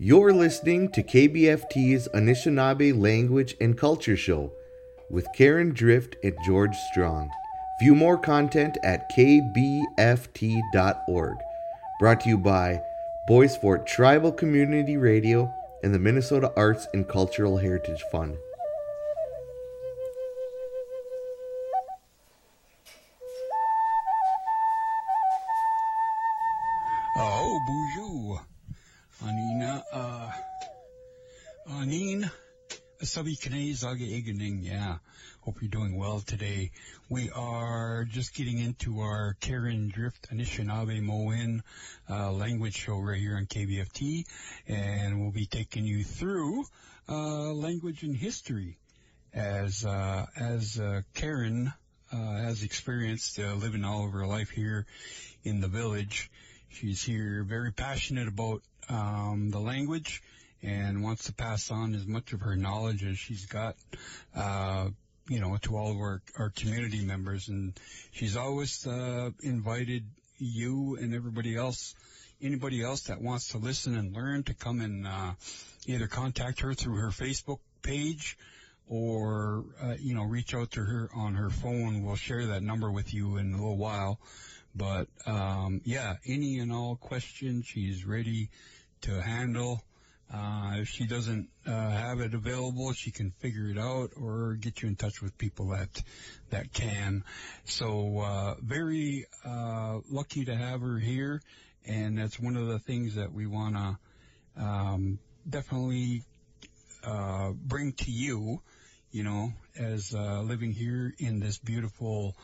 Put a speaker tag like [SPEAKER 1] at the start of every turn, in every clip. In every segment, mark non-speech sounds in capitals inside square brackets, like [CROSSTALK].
[SPEAKER 1] You're listening to KBFT's Anishinaabe Language and Culture Show with Karen Drift and George Strong. View more content at kbft.org. Brought to you by Bois Forte Tribal Community Radio and the Minnesota Arts and Cultural Heritage Fund.
[SPEAKER 2] Asabi Kane Zaga yeah. Hope you're doing well today. We are just getting into our Karen Drift Anishinaabe Moen uh, language show right here on KBFT, and we'll be taking you through uh, language and history as uh, as uh, Karen uh, has experienced uh, living all of her life here in the village. She's here very passionate about um, the language and wants to pass on as much of her knowledge as she's got, uh, you know, to all of our, our community members. And she's always uh, invited you and everybody else, anybody else that wants to listen and learn to come and uh, either contact her through her Facebook page or, uh, you know, reach out to her on her phone. We'll share that number with you in a little while. But um, yeah, any and all questions she's ready to handle. Uh, if she doesn't uh, have it available, she can figure it out or get you in touch with people that that can. So uh, very uh, lucky to have her here, and that's one of the things that we want to um, definitely uh, bring to you. You know, as uh, living here in this beautiful.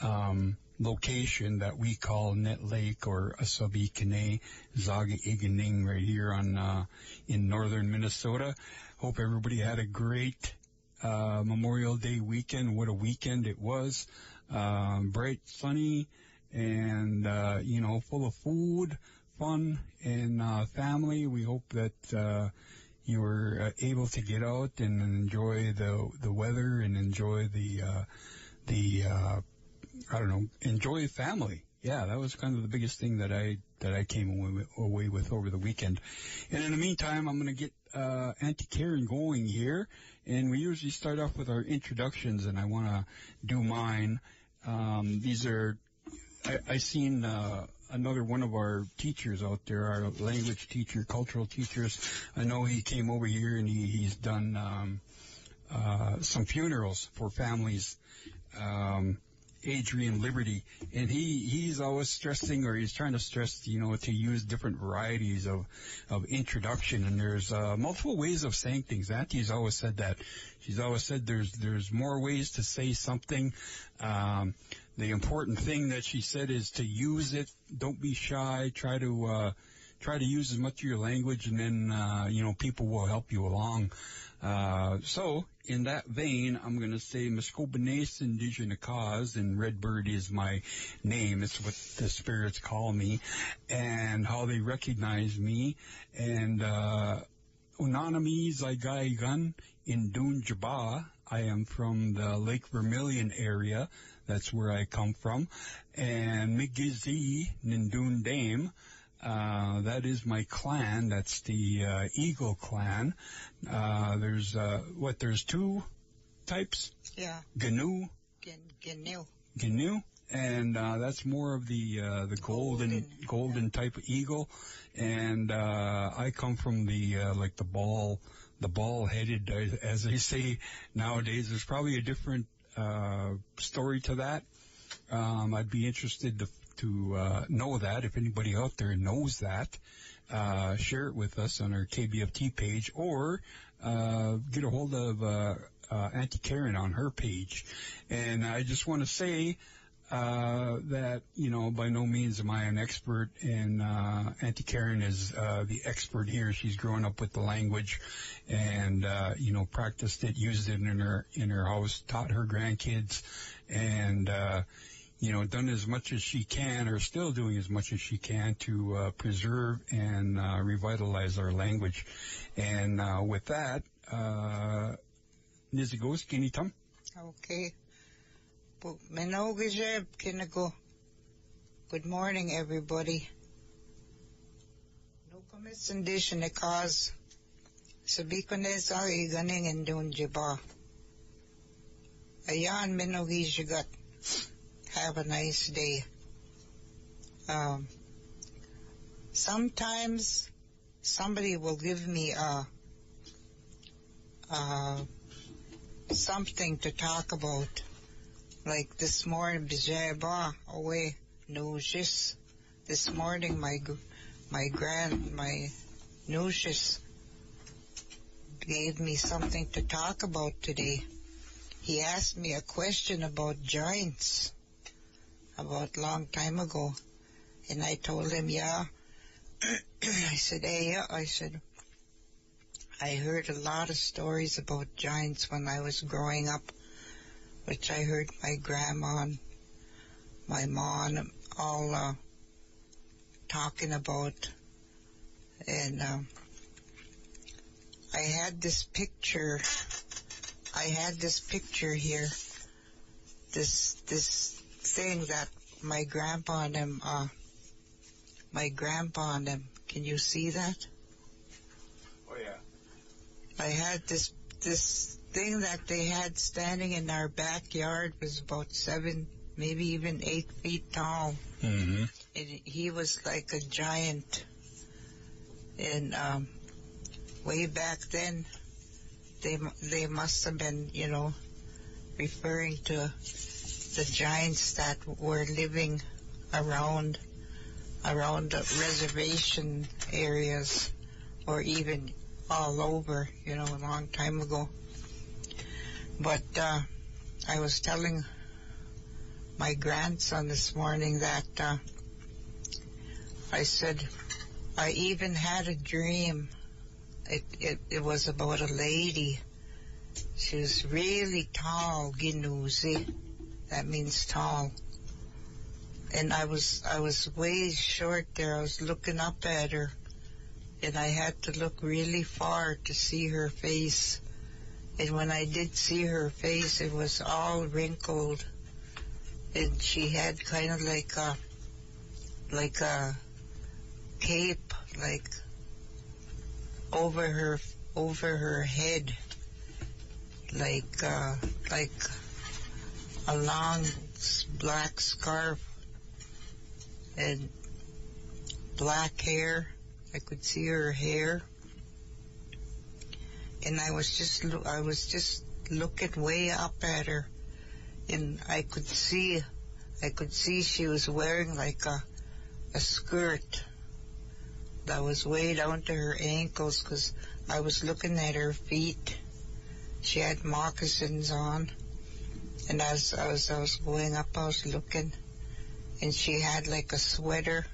[SPEAKER 2] Um, location that we call Nett Lake or Asabi Kane Zaga Iganing right here on uh, in northern Minnesota. Hope everybody had a great uh, Memorial Day weekend. What a weekend it was! Um, bright, sunny, and uh, you know, full of food, fun, and uh, family. We hope that uh, you were uh, able to get out and enjoy the the weather and enjoy the uh, the uh, I don't know, enjoy family. Yeah, that was kind of the biggest thing that I that I came away with, away with over the weekend. And in the meantime, I'm going to get uh, Auntie Karen going here, and we usually start off with our introductions, and I want to do mine. Um, these are I, I seen uh, another one of our teachers out there, our language teacher, cultural teachers. I know he came over here and he, he's done um, uh, some funerals for families. Um, Adrian Liberty, and he he's always stressing, or he's trying to stress, you know, to use different varieties of of introduction. And there's uh, multiple ways of saying things. Auntie's always said that. She's always said there's there's more ways to say something. Um, the important thing that she said is to use it. Don't be shy. Try to uh, try to use as much of your language, and then uh, you know people will help you along. Uh, so, in that vein, I'm going to say Muskogenes Indigenous Cause, and Redbird is my name. It's what the spirits call me, and how they recognize me. And uh, Unanami Zaigaigan in Dun Jaba. I am from the Lake Vermilion area. That's where I come from. And Migizi Nindun Dame. Uh, that is my clan. That's the uh, Eagle clan. Uh, there's uh, what? There's two types.
[SPEAKER 3] Yeah,
[SPEAKER 2] Gnu,
[SPEAKER 3] Gnu.
[SPEAKER 2] Gnu, and uh, that's more of the uh, the golden
[SPEAKER 3] Golden,
[SPEAKER 2] golden type of eagle. And uh, I come from the uh, like the ball the ball headed, as they say nowadays. There's probably a different uh, story to that. Um, I'd be interested to to uh, know that. If anybody out there knows that, uh, share it with us on our KBFT page or uh, get a hold of uh, uh, Auntie Karen on her page. And I just want to say uh, that, you know, by no means am I an expert, and Auntie Karen is the expert here. She's grown up with the language and, you know, practiced it, used it in her, in her house, taught her grandkids, and, you know, done as much as she can, or still doing as much as she can to uh, preserve and uh, revitalize our language. And uh, with that, uh, Nizigos, Kinitam.
[SPEAKER 3] Okay. Good morning, everybody. No Commission ne cause sabi ko na sa iganing indun jiba. Ayan minogi. Have a nice day. Um, sometimes somebody will give me a, uh, something to talk about. Like this morning, bijeba away notice. This morning, my my grand my notice gave me something to talk about today. He asked me a question about giants about long time ago, and I told him, yeah. [CLEARS THROAT] I said, hey, yeah. I said, I heard a lot of stories about giants when I was growing up, which I heard my grandma and my mom all uh, talking about. And um, I had this picture. I had this picture here. This this thing that my grandpa and him Uh, my grandpa and them. Can you see that?
[SPEAKER 2] Oh yeah.
[SPEAKER 3] I had this this thing that they had standing in our backyard was about seven, maybe even eight feet tall.
[SPEAKER 2] Mm-hmm.
[SPEAKER 3] And he was like a giant. And um, way back then, they mu- they must have been, you know, referring to the giants that were living around around the reservation areas, or even all over, you know, a long time ago. But uh, I was telling my grandson this morning that uh, I said I even had a dream. It, it it was about a lady. She was really tall, ginuzi. That means tall. And I was I was way short there. I was looking up at her, and I had to look really far to see her face. And when I did see her face, it was all wrinkled, and she had kind of like a like a cape, like over her over her head, like uh, like a long black scarf and black hair. I could see her hair, and I was just I was just looking way up at her, and I could see I could see she was wearing like a a skirt that was way down to her ankles because I was looking at her feet. She had moccasins on, and as I was I was going up, I was looking, and she had like a sweater.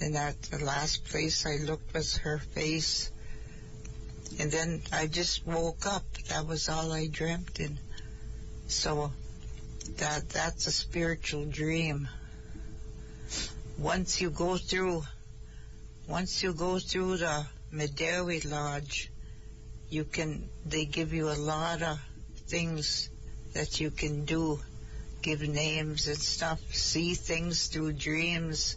[SPEAKER 3] And at the last place I looked was her face. And then I just woke up. That was all I dreamt. And so that that's a spiritual dream. Once you go through, once you go through the Medewi Lodge, you can, they give you a lot of things that you can do. Give names and stuff, see things through dreams,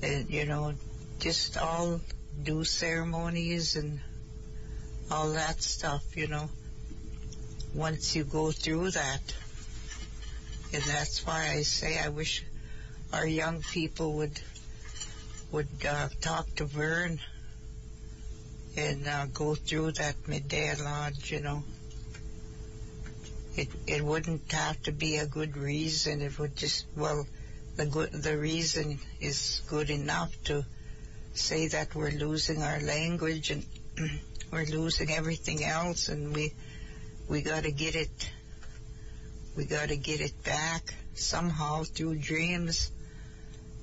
[SPEAKER 3] and you know, just all do ceremonies and all that stuff, you know. Once you go through that, and that's why I say I wish our young people would would uh, talk to Vern and uh, go through that midday lodge, you know. It it wouldn't have to be a good reason. It would just well, the good the reason is good enough to say that we're losing our language and [CLEARS THROAT] we're losing everything else, and we we got to get it. We got to get it back somehow through dreams,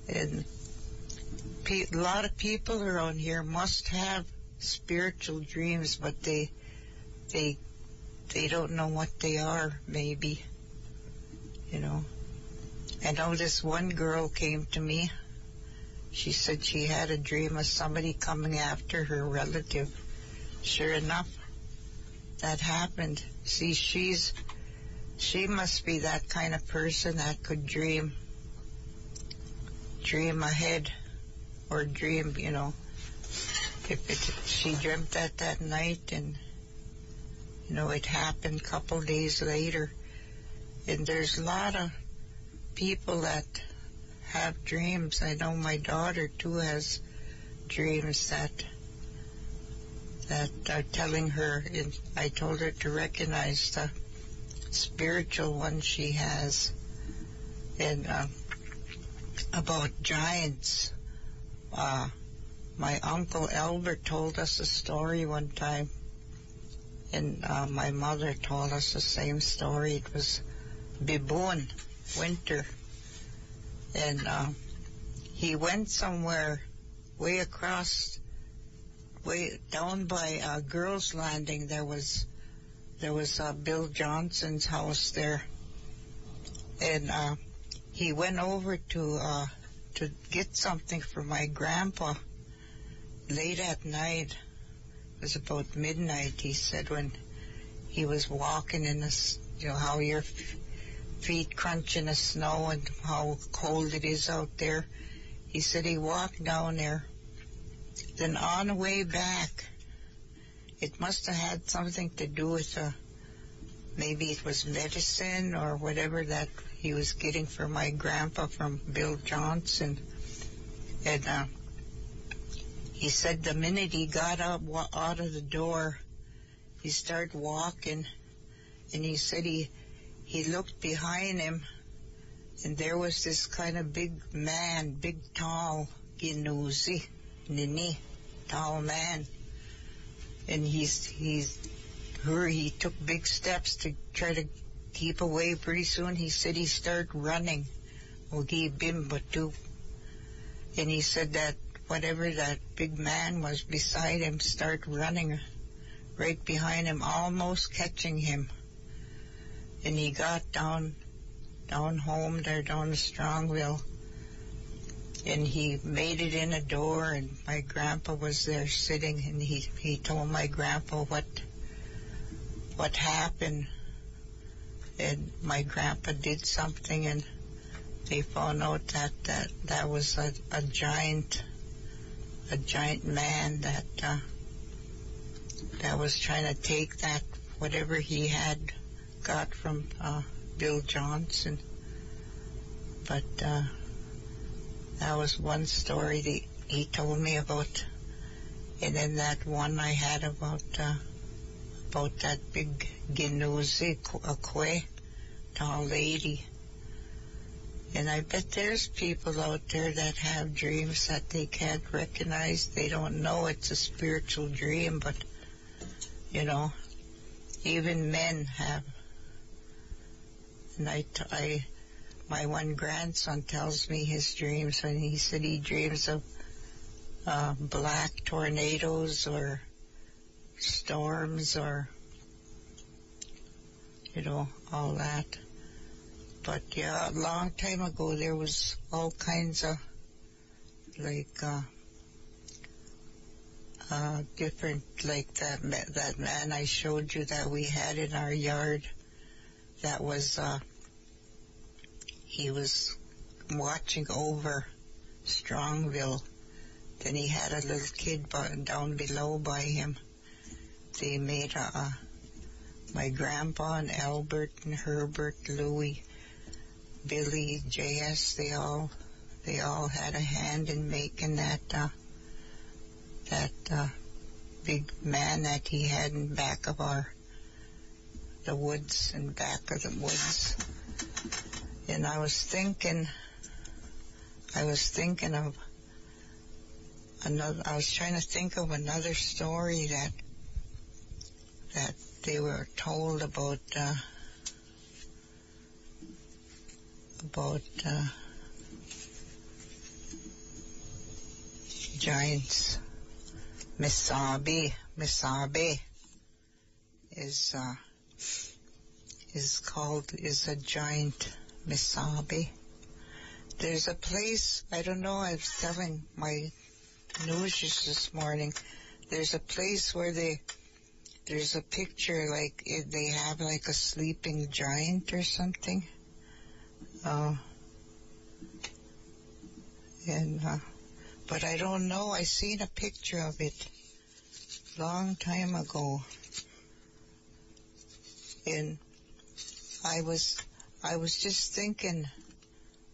[SPEAKER 3] and pe- a lot of people around here must have spiritual dreams, but they they they don't know what they are. Maybe, you know. I know oh, this one girl came to me. She said she had a dream of somebody coming after her relative. Sure enough, that happened. See, she's she must be that kind of person that could dream dream ahead or dream, you know, if it, she dreamt that that night, and you know it happened a couple days later. And there's a lot of people that have dreams. I know my daughter too has dreams that that are telling her. And I told her to recognize the spiritual one she has, and uh, about giants. Uh, my uncle Albert told us a story one time, and uh, my mother told us the same story. It was Biboon, winter, and uh, he went somewhere way across, way down by uh, Girls Landing. There was there was uh, Bill Johnson's house there, and uh, he went over to uh, to get something for my grandpa late at night. It was about midnight. He said when he was walking in the, you know how your feet crunch in the snow and how cold it is out there. He said he walked down there. Then on the way back, it must have had something to do with uh, maybe it was medicine or whatever that he was getting for my grandpa from Bill Johnson. And uh, he said the minute he got up out of the door, he started walking, and he said he he looked behind him, and there was this kind of big man, big tall, ginusi, nini, tall man, and he's he's her he took big steps to try to keep away. Pretty soon he said he started running, ogi bimbatu, and he said that whatever that big man was beside him start running right behind him, almost catching him. And he got down, down home there, down to Strongville. And he made it in a door and my grandpa was there sitting and he, he told my grandpa what, what happened. And my grandpa did something and they found out that that, that was a, a giant, a giant man that, uh, that was trying to take that, whatever he had got from, uh, Bill Johnson. But, uh, that was one story that he told me about. And then that one I had about, uh, about that big Ginuzi, a kwe, tall lady. And I bet there's people out there that have dreams that they can't recognize. They don't know it's a spiritual dream, but, you know, even men have. And I, I my one grandson tells me his dreams when he said he dreams of uh, black tornadoes or storms or you know all that but yeah a long time ago there was all kinds of like uh uh different like that ma- that man I showed you that we had in our yard that was uh he was watching over Strongville. Then he had a little kid bu- down below by him. They made a, a my grandpa and Albert and Herbert, Louis, Billy, J.S. They all they all had a hand in making that uh, that uh, big man that he had in back of our the woods and back of the woods. And I was thinking, I was thinking of another, I was trying to think of another story that, that they were told about, uh, about, uh, giants. Misabi, Misabi is, uh, is called, is a giant Misabi. There's a place, I don't know, I was telling my news this morning, there's a place where they, there's a picture like they have like a sleeping giant or something. Uh, and, uh, but I don't know, I seen a picture of it long time ago. And I was, I was just thinking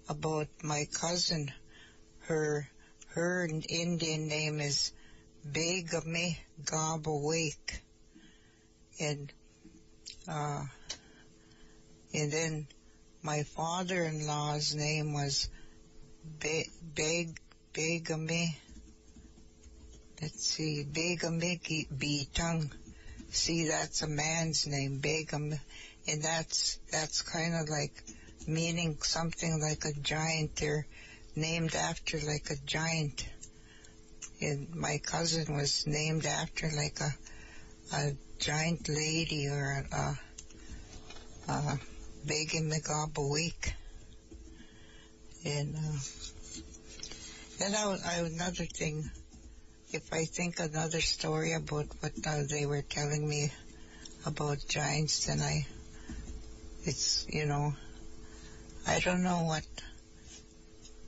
[SPEAKER 3] about my cousin. Her, her Indian name is Begame Gabawake. And, uh, and then my father-in-law's name was Be- Beg, Begame, let's see, Begamiki Bitang. See, that's a man's name, Begam, and that's, that's kind of like meaning something like a giant. They're named after like a giant. And my cousin was named after like a, a giant lady or a, a, a Begum Megabawik. And, uh, then I, I, another thing, if I think another story about what uh, they were telling me about giants, then I, it's, you know, I don't know what,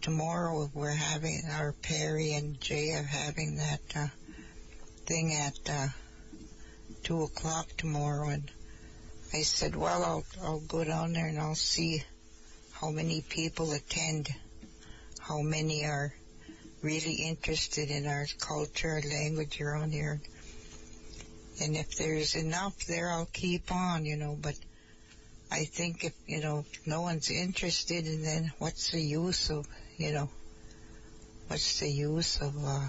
[SPEAKER 3] tomorrow we're having, our Perry and Jay are having that, uh, thing at, uh, two o'clock tomorrow and I said, well, I'll, I'll go down there and I'll see how many people attend, how many are really interested in our culture, language around here. And if there's enough there, I'll keep on, you know, but I think if, you know, no one's interested and then what's the use of, you know, what's the use of, uh,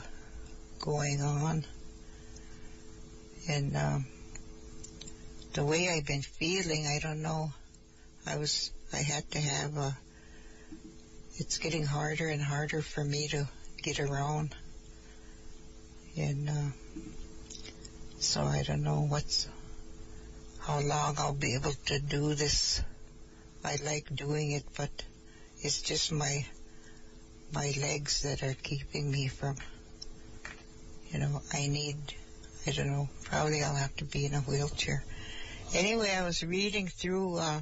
[SPEAKER 3] going on? And, um, the way I've been feeling, I don't know. I was, I had to have a, it's getting harder and harder for me to get around. And, uh, so I don't know what's, how long I'll be able to do this. I like doing it, but it's just my, my legs that are keeping me from, you know, I need, I don't know, probably I'll have to be in a wheelchair. Anyway, I was reading through, uh,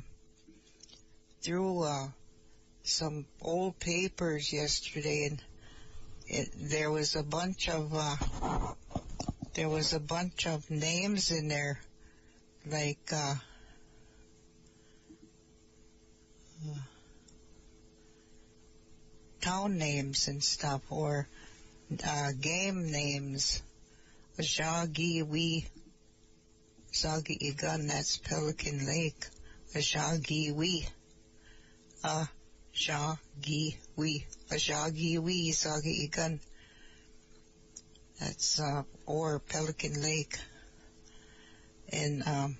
[SPEAKER 3] through, uh, some old papers yesterday and it, there was a bunch of, uh, there was a bunch of names in there, like, uh, uh, town names and stuff, or, uh, game names. Jagiwi, Zagi Igan, that's Pelican Lake. A jagiwi. Uh, Jagiwi. A jagiwi, Zagi Igan. That's, uh, or Pelican Lake. And, um,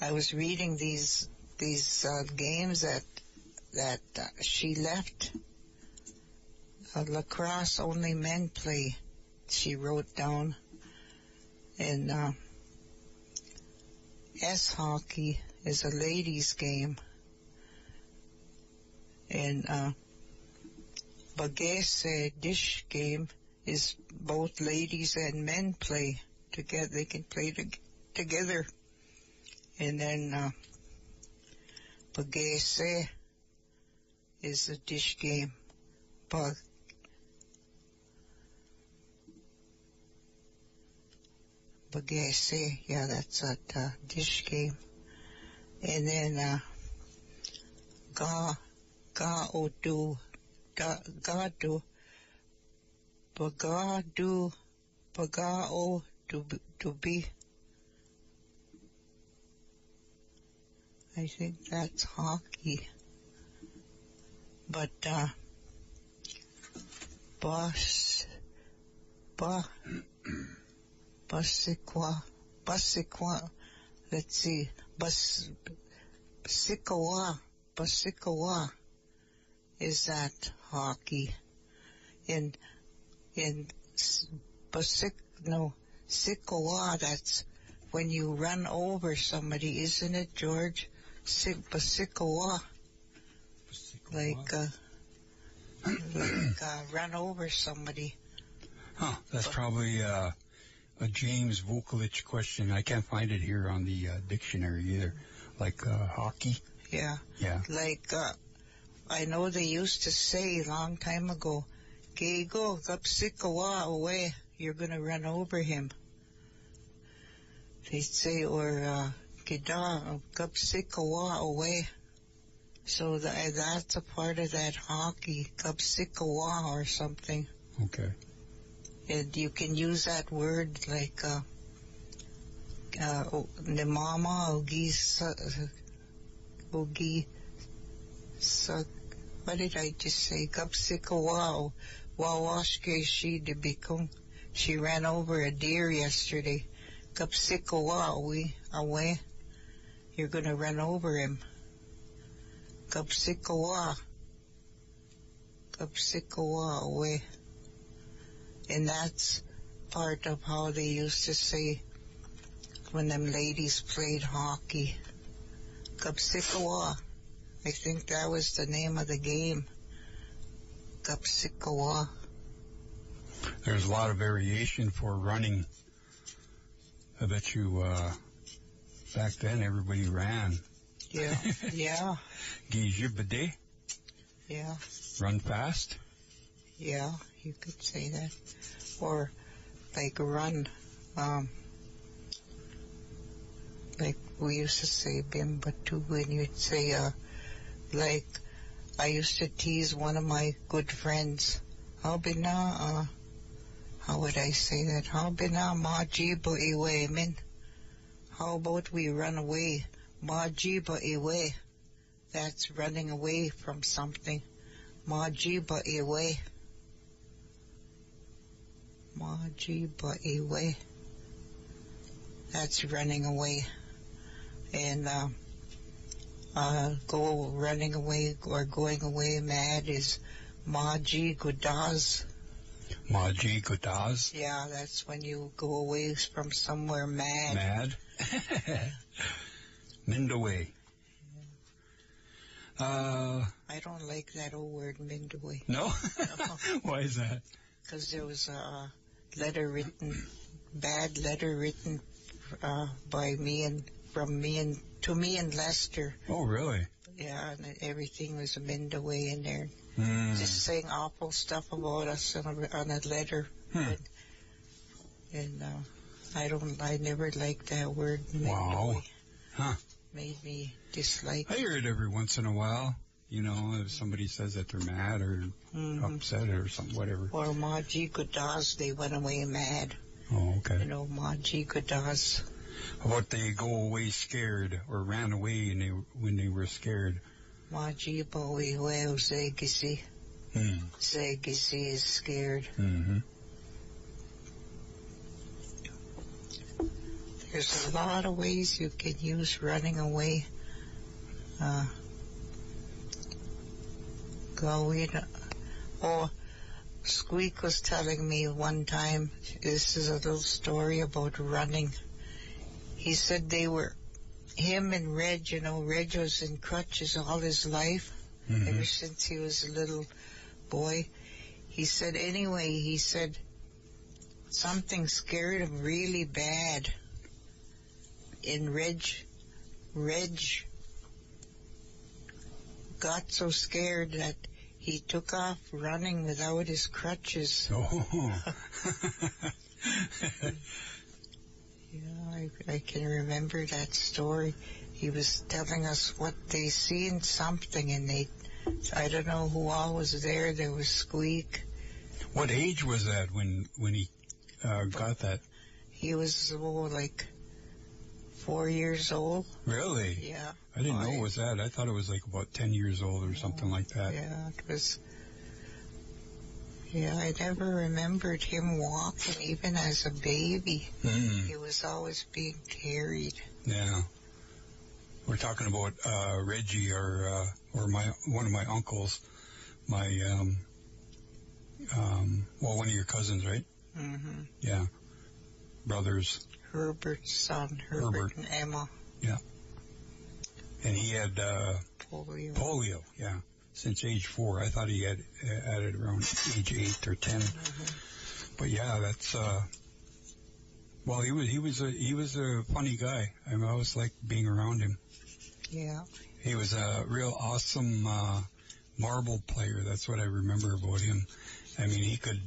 [SPEAKER 3] I was reading these, these, uh, games that, that, uh, she left. Uh, lacrosse only men play, she wrote down. And, uh, S hockey is a ladies game. And, uh, Bagese dish game is both ladies and men play together. They can play to- together. And then, uh, Bagese is a dish game. But Bagese, yeah, that's a uh, dish game. And then, uh, Ga, Ga Odu, Ga, Gadu, Bagadu, Bagao, be. I think that's hockey. But, uh, Bus, Ba, Basiqua, Basiqua, let's see, Bas, Basiqua, Basiqua, is that hockey? In, in Basic, no, Sikawa, that's when you run over somebody, isn't it, George? Sik, Basikawa, like, uh, like, uh, run over somebody.
[SPEAKER 2] Huh, that's probably uh, a James Vukelich question. I can't find it here on the uh, dictionary either. Like uh, hockey.
[SPEAKER 3] Yeah.
[SPEAKER 2] Yeah.
[SPEAKER 3] Like, uh, I know they used to say a long time ago, Gego, Gapsikawa away, you're gonna run over him. they say, or uh, Kida, Gupsikawa away. So that, that's a part of that hockey, Gupsikawa or something.
[SPEAKER 2] Okay.
[SPEAKER 3] And you can use that word like, uh, uh, the mama, ogi, ogi, sa, what did I just say? Gupsikawa, wawashke she bikung. She ran over a deer yesterday. Gupsikawa, we away. You're gonna run over him. Gupsikawa. Gupsikawa away. And that's part of how they used to say when them ladies played hockey. Gupsikawa. I think that was the name of the game. Gupsikawa.
[SPEAKER 2] There's a lot of variation for running. I bet you, uh, back then everybody ran.
[SPEAKER 3] Yeah, [LAUGHS] yeah,
[SPEAKER 2] Gijibade,
[SPEAKER 3] yeah,
[SPEAKER 2] run fast.
[SPEAKER 3] Yeah, you could say that. Or like run, um, like we used to say bimba too when you'd say, uh, like I used to tease one of my good friends. How bina, uh, how would I say that? How bina majiba iwe min? How about we run away? Majiba iwe. That's running away from something. Majiba iwe. Majiba iwe. That's running away. And, uh, uh, go running away or going away mad is Maji Gudaz.
[SPEAKER 2] Maji Gudaz,
[SPEAKER 3] Yeah, that's when you go away from somewhere mad.
[SPEAKER 2] mad. [LAUGHS] Mindaway. Uh,
[SPEAKER 3] I don't like that old word, Mindaway,
[SPEAKER 2] no? [LAUGHS] Why is that?
[SPEAKER 3] because there was a letter written, bad letter written uh, by me and from me and to me and Lester.
[SPEAKER 2] Oh, really?
[SPEAKER 3] Yeah, and everything was a Mindaway in there,
[SPEAKER 2] Hmm.
[SPEAKER 3] just saying awful stuff about us on a, on a letter.
[SPEAKER 2] Hmm.
[SPEAKER 3] And uh, I don't, I never liked that word.
[SPEAKER 2] Wow. Huh.
[SPEAKER 3] Made me dislike.
[SPEAKER 2] I hear it every once in a while. You know, if somebody says that they're mad or
[SPEAKER 3] Mhm.
[SPEAKER 2] upset or something, whatever.
[SPEAKER 3] Or Maji Gudas, they went away mad.
[SPEAKER 2] Oh, okay.
[SPEAKER 3] You know, Maji Gudas.
[SPEAKER 2] How about they go away scared or ran away and they, when they were scared?
[SPEAKER 3] Maji Bowie Weo Zegisi. Zegisi is scared.
[SPEAKER 2] Mm-hmm.
[SPEAKER 3] There's a lot of ways you can use running away. Uh, going. Oh, Squeak was telling me one time, this is a little story about running. He said they were, him and Reg, you know, Reg was in crutches all his life,
[SPEAKER 2] Mm-hmm.
[SPEAKER 3] ever since he was a little boy. He said, anyway, he said, something scared him really bad. And Reg, Reg got so scared that he took off running without his crutches. [LAUGHS]
[SPEAKER 2] Oh.
[SPEAKER 3] Yeah, I, I can remember that story. He was telling us what they seen something and they, I don't know who all was there. There was Squeak.
[SPEAKER 2] what age was that when when he uh, got that?
[SPEAKER 3] He was oh, like four years old.
[SPEAKER 2] Really?
[SPEAKER 3] Yeah.
[SPEAKER 2] I didn't know it was that. I thought it was like about ten years old or something like that.
[SPEAKER 3] Yeah, it was. Yeah, I never remembered him walking even as a baby.
[SPEAKER 2] Mm,
[SPEAKER 3] He was always being carried.
[SPEAKER 2] yeah. We're talking about uh, Reggie or uh, or my one of my uncles, my um, um, well one of your cousins, right?
[SPEAKER 3] Mm-hmm.
[SPEAKER 2] Yeah, brothers,
[SPEAKER 3] Herbert's son, Herbert,
[SPEAKER 2] Herbert.
[SPEAKER 3] and Emma. Yeah.
[SPEAKER 2] And he had uh,
[SPEAKER 3] Polio.
[SPEAKER 2] polio. Yeah, since age four. I thought he had uh, had it around age eight or 10
[SPEAKER 3] Mhm.
[SPEAKER 2] But yeah, that's uh well he was he was a he was a funny guy. I, mean, I always liked being around him.
[SPEAKER 3] Yeah.
[SPEAKER 2] He was a real awesome uh marble player. That's what I remember about him. I mean he could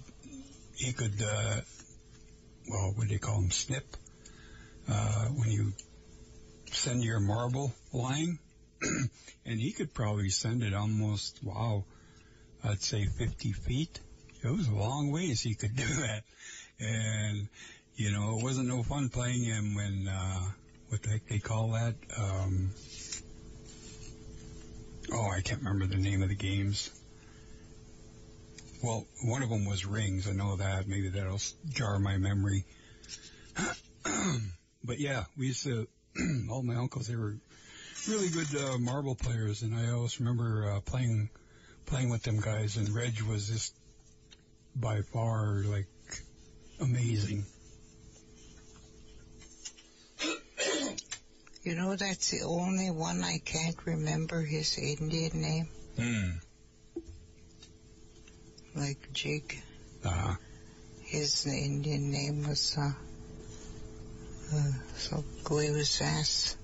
[SPEAKER 2] he could uh well what do they call him? Snip. Uh, when you send your marble line, [CLEARS THROAT] and he could probably send it almost, wow, I'd say 50 feet. It was a long ways he could [LAUGHS] do that. And, you know, it wasn't no fun playing him when, uh, what the heck they call that? Um, oh, I can't remember the name of the games. Well, one of them was rings. I know that. Maybe that'll jar my memory. [CLEARS THROAT] but yeah, we used to, [CLEARS THROAT] all my uncles, they were really good uh, marble players, and I always remember uh, playing playing with them guys. And Reg was just by far like amazing.
[SPEAKER 3] You know, that's the only one I can't remember his Indian name,
[SPEAKER 2] Hmm.
[SPEAKER 3] like Jig.
[SPEAKER 2] Uh,
[SPEAKER 3] His Indian name was, uh, [SIGHS] so Guevasas.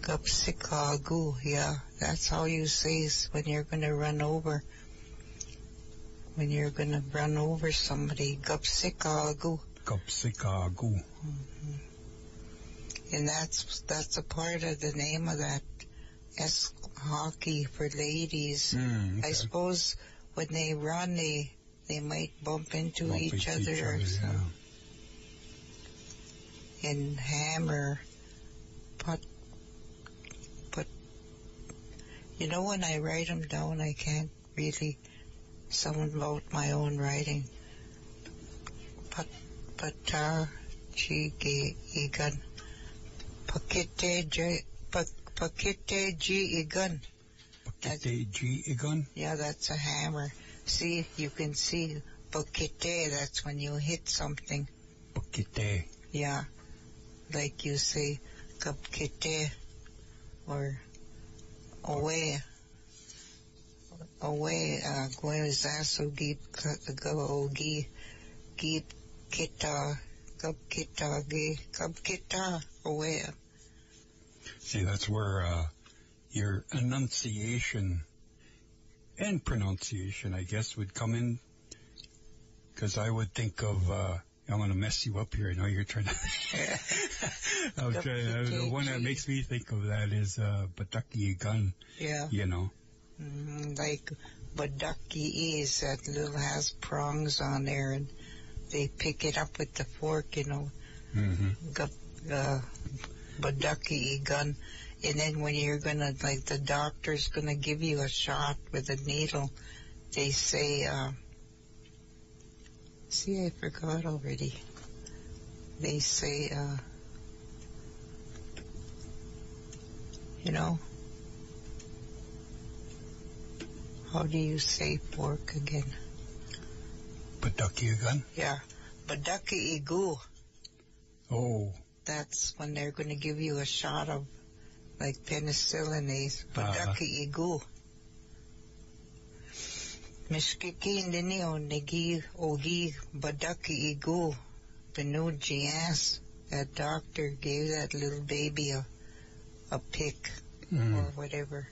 [SPEAKER 3] Gupsikagu, yeah, that's how you say is when you're gonna run over. When you're gonna run over somebody, Gupsikagu.
[SPEAKER 2] Kapsikagu.
[SPEAKER 3] And that's, that's a part of the name of that S hockey for ladies.
[SPEAKER 2] Hmm.
[SPEAKER 3] I suppose when they run, they they might bump into
[SPEAKER 2] Bump
[SPEAKER 3] each other, or
[SPEAKER 2] yeah.
[SPEAKER 3] and hammer, put, put. You know, when I write them down, I can't really sound about my own writing. Pat, patar, chigi, igan, pakite, j, pak- pakite, ji, igan.
[SPEAKER 2] Pakite G Igun.
[SPEAKER 3] Yeah, that's a hammer. See, you can see bokite, that's when you hit something.
[SPEAKER 2] Pakite.
[SPEAKER 3] Yeah. Like you say kapkite or away. Away, uh, gwezaso gip go gi gip kita gi kapkita away.
[SPEAKER 2] See, that's where uh, your enunciation and pronunciation, I guess, would come in. Because I would think of, uh, I'm going to mess you up here. I know you're trying to. [LAUGHS] Trying. Uh, the one that makes me think of that is uh, Bataki gun.
[SPEAKER 3] Yeah.
[SPEAKER 2] You know.
[SPEAKER 3] Mm, like Badaki is that little has prongs on there and they pick it up with the fork, you know,
[SPEAKER 2] hmm
[SPEAKER 3] got uh, Badaki gun. And then when you're gonna, like the doctor's gonna give you a shot with a needle, they say, uh, see, I forgot already. They say, uh, you know, how do you say pork again?
[SPEAKER 2] Bataki again?
[SPEAKER 3] Yeah, Badaki igu.
[SPEAKER 2] Oh.
[SPEAKER 3] That's when they're going to give you a shot of like penicillin is Badaki igu. Mishkiki nini o negi ogi Badaki igu. Benu jias. That doctor gave that little baby a, a pick or
[SPEAKER 2] Mm.
[SPEAKER 3] whatever.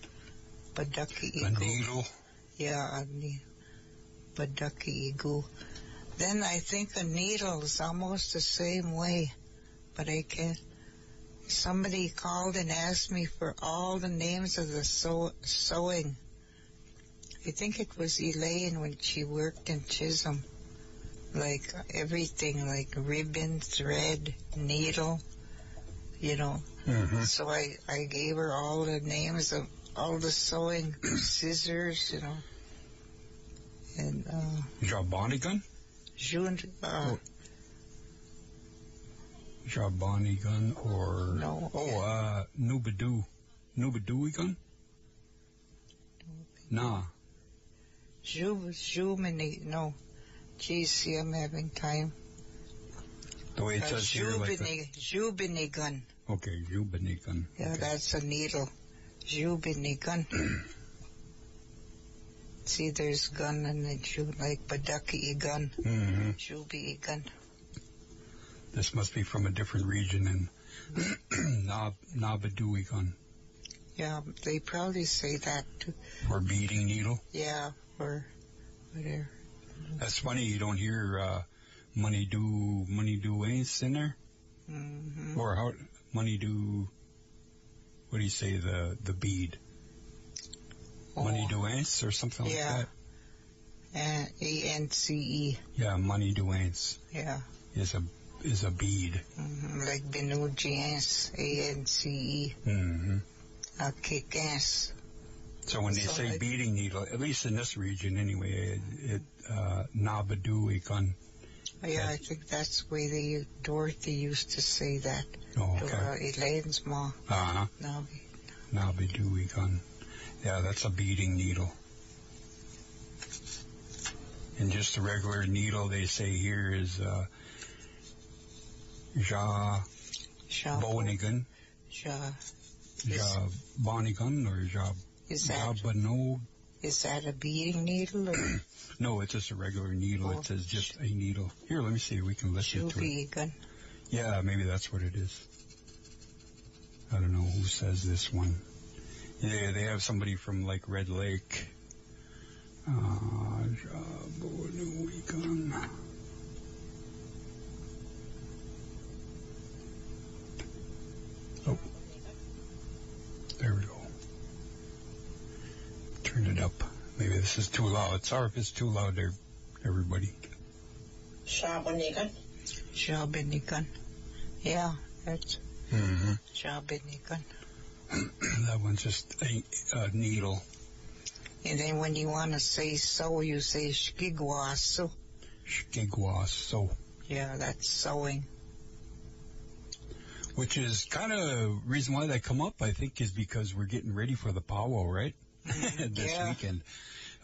[SPEAKER 3] Badaki
[SPEAKER 2] A
[SPEAKER 3] igu.
[SPEAKER 2] needle.
[SPEAKER 3] Yeah, a ne- Badaki igu. Then I think a needle is almost the same way, but I can't. Somebody called and asked me for all the names of the sew- sewing. I think it was Elaine when she worked in Chisholm. Like everything, like ribbon, thread, needle, you know.
[SPEAKER 2] Mm-hmm.
[SPEAKER 3] So I, I gave her all the names of all the sewing [CLEARS THROAT] scissors, you know. And, uh,
[SPEAKER 2] Jabani gun.
[SPEAKER 3] June, uh,
[SPEAKER 2] Oh. Jabani gun or
[SPEAKER 3] No.
[SPEAKER 2] oh uh Nubadu Nubadui gun. Nah.
[SPEAKER 3] Ju, Jumini, no. Geez, see, I'm having time.
[SPEAKER 2] The way it
[SPEAKER 3] Uh,
[SPEAKER 2] says here, like the,
[SPEAKER 3] Jubini, Jubini gun.
[SPEAKER 2] okay, Jubani gun.
[SPEAKER 3] Yeah,
[SPEAKER 2] okay.
[SPEAKER 3] that's a needle. Jubini gun. [CLEARS THROAT] see, there's gun and then ju, like Badaki gun.
[SPEAKER 2] hmm
[SPEAKER 3] Jubi gun.
[SPEAKER 2] This must be from a different region and [CLEARS THROAT] Nab
[SPEAKER 3] Yeah, they probably say that too.
[SPEAKER 2] or beating needle.
[SPEAKER 3] Yeah, or whatever.
[SPEAKER 2] That's funny. You don't hear uh, money do money do ace in there,
[SPEAKER 3] mm-hmm.
[SPEAKER 2] or how money do. What do you say? The the bead money do ace or something like
[SPEAKER 3] Oh. Yeah.
[SPEAKER 2] that.
[SPEAKER 3] And A N C E.
[SPEAKER 2] Yeah, money do ace
[SPEAKER 3] Yeah.
[SPEAKER 2] is a is a bead.
[SPEAKER 3] hmm Like Benujians. A N C E.
[SPEAKER 2] hmm
[SPEAKER 3] A kick ass.
[SPEAKER 2] So when they
[SPEAKER 3] So
[SPEAKER 2] say
[SPEAKER 3] like-
[SPEAKER 2] beading needle, at least in this region anyway, it, it uh, gun.
[SPEAKER 3] Yeah, I think that's the way they Dorothy used to say that.
[SPEAKER 2] Oh, okay.
[SPEAKER 3] Elaine's.
[SPEAKER 2] Uh huh.
[SPEAKER 3] Now,
[SPEAKER 2] Nabidui gun. Yeah, that's a beading needle. And just a regular needle, they say here is uh, Ja
[SPEAKER 3] Shaw.
[SPEAKER 2] Bonigan,
[SPEAKER 3] Shaw.
[SPEAKER 2] Ja Bonigan, or Ja
[SPEAKER 3] Is that
[SPEAKER 2] Jabano.
[SPEAKER 3] is that a beating needle or [CLEARS THROAT]
[SPEAKER 2] No, it's just a regular needle.
[SPEAKER 3] Oh.
[SPEAKER 2] It says just a needle. Here, let me see. We can listen to it. Yeah, maybe that's what it is. I don't know who says this one. Yeah, they have somebody from like Red Lake. Uh, Jabonuigan. There we go. Turn it up. Maybe this is too loud. Sorry if it's too loud there, everybody.
[SPEAKER 4] Shabonigan.
[SPEAKER 3] Jabinigan. Yeah, that's
[SPEAKER 2] Mm-hmm.
[SPEAKER 3] Jabinigan. [CLEARS THROAT]
[SPEAKER 2] that one's just a, a needle.
[SPEAKER 3] And then when you want to say so, you say shkigwasu.
[SPEAKER 2] Shkigwas, so
[SPEAKER 3] Yeah, that's sewing.
[SPEAKER 2] Which is kind of reason why they come up. I think is because we're getting ready for the powwow, right? [LAUGHS] this
[SPEAKER 3] Yeah.
[SPEAKER 2] weekend.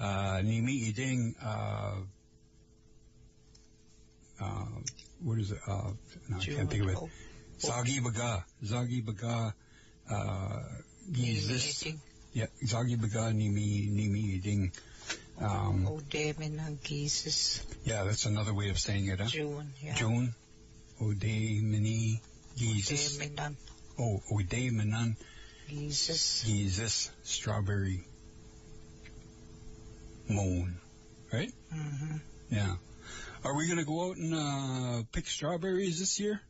[SPEAKER 2] Uh, Nimi Iding, uh, uh, what is it? Uh, no, I can't think of it.
[SPEAKER 3] Oh,
[SPEAKER 2] Zagi Baga, Zagi Baga, uh.
[SPEAKER 3] Knitting.
[SPEAKER 2] Yeah, Zagi Baga Nimi, Nimi Iding. Um,
[SPEAKER 3] Oh, Devin and Jesus.
[SPEAKER 2] yeah, that's another way of saying it, huh?
[SPEAKER 3] June. Yeah.
[SPEAKER 2] June, Ode Mini, Jesus.
[SPEAKER 3] Devin
[SPEAKER 2] Oh, Manan,
[SPEAKER 3] Jesus.
[SPEAKER 2] Jesus, Strawberry Moon. Right?
[SPEAKER 3] Mm hmm
[SPEAKER 2] Yeah. Are we gonna go out and uh, pick strawberries this year?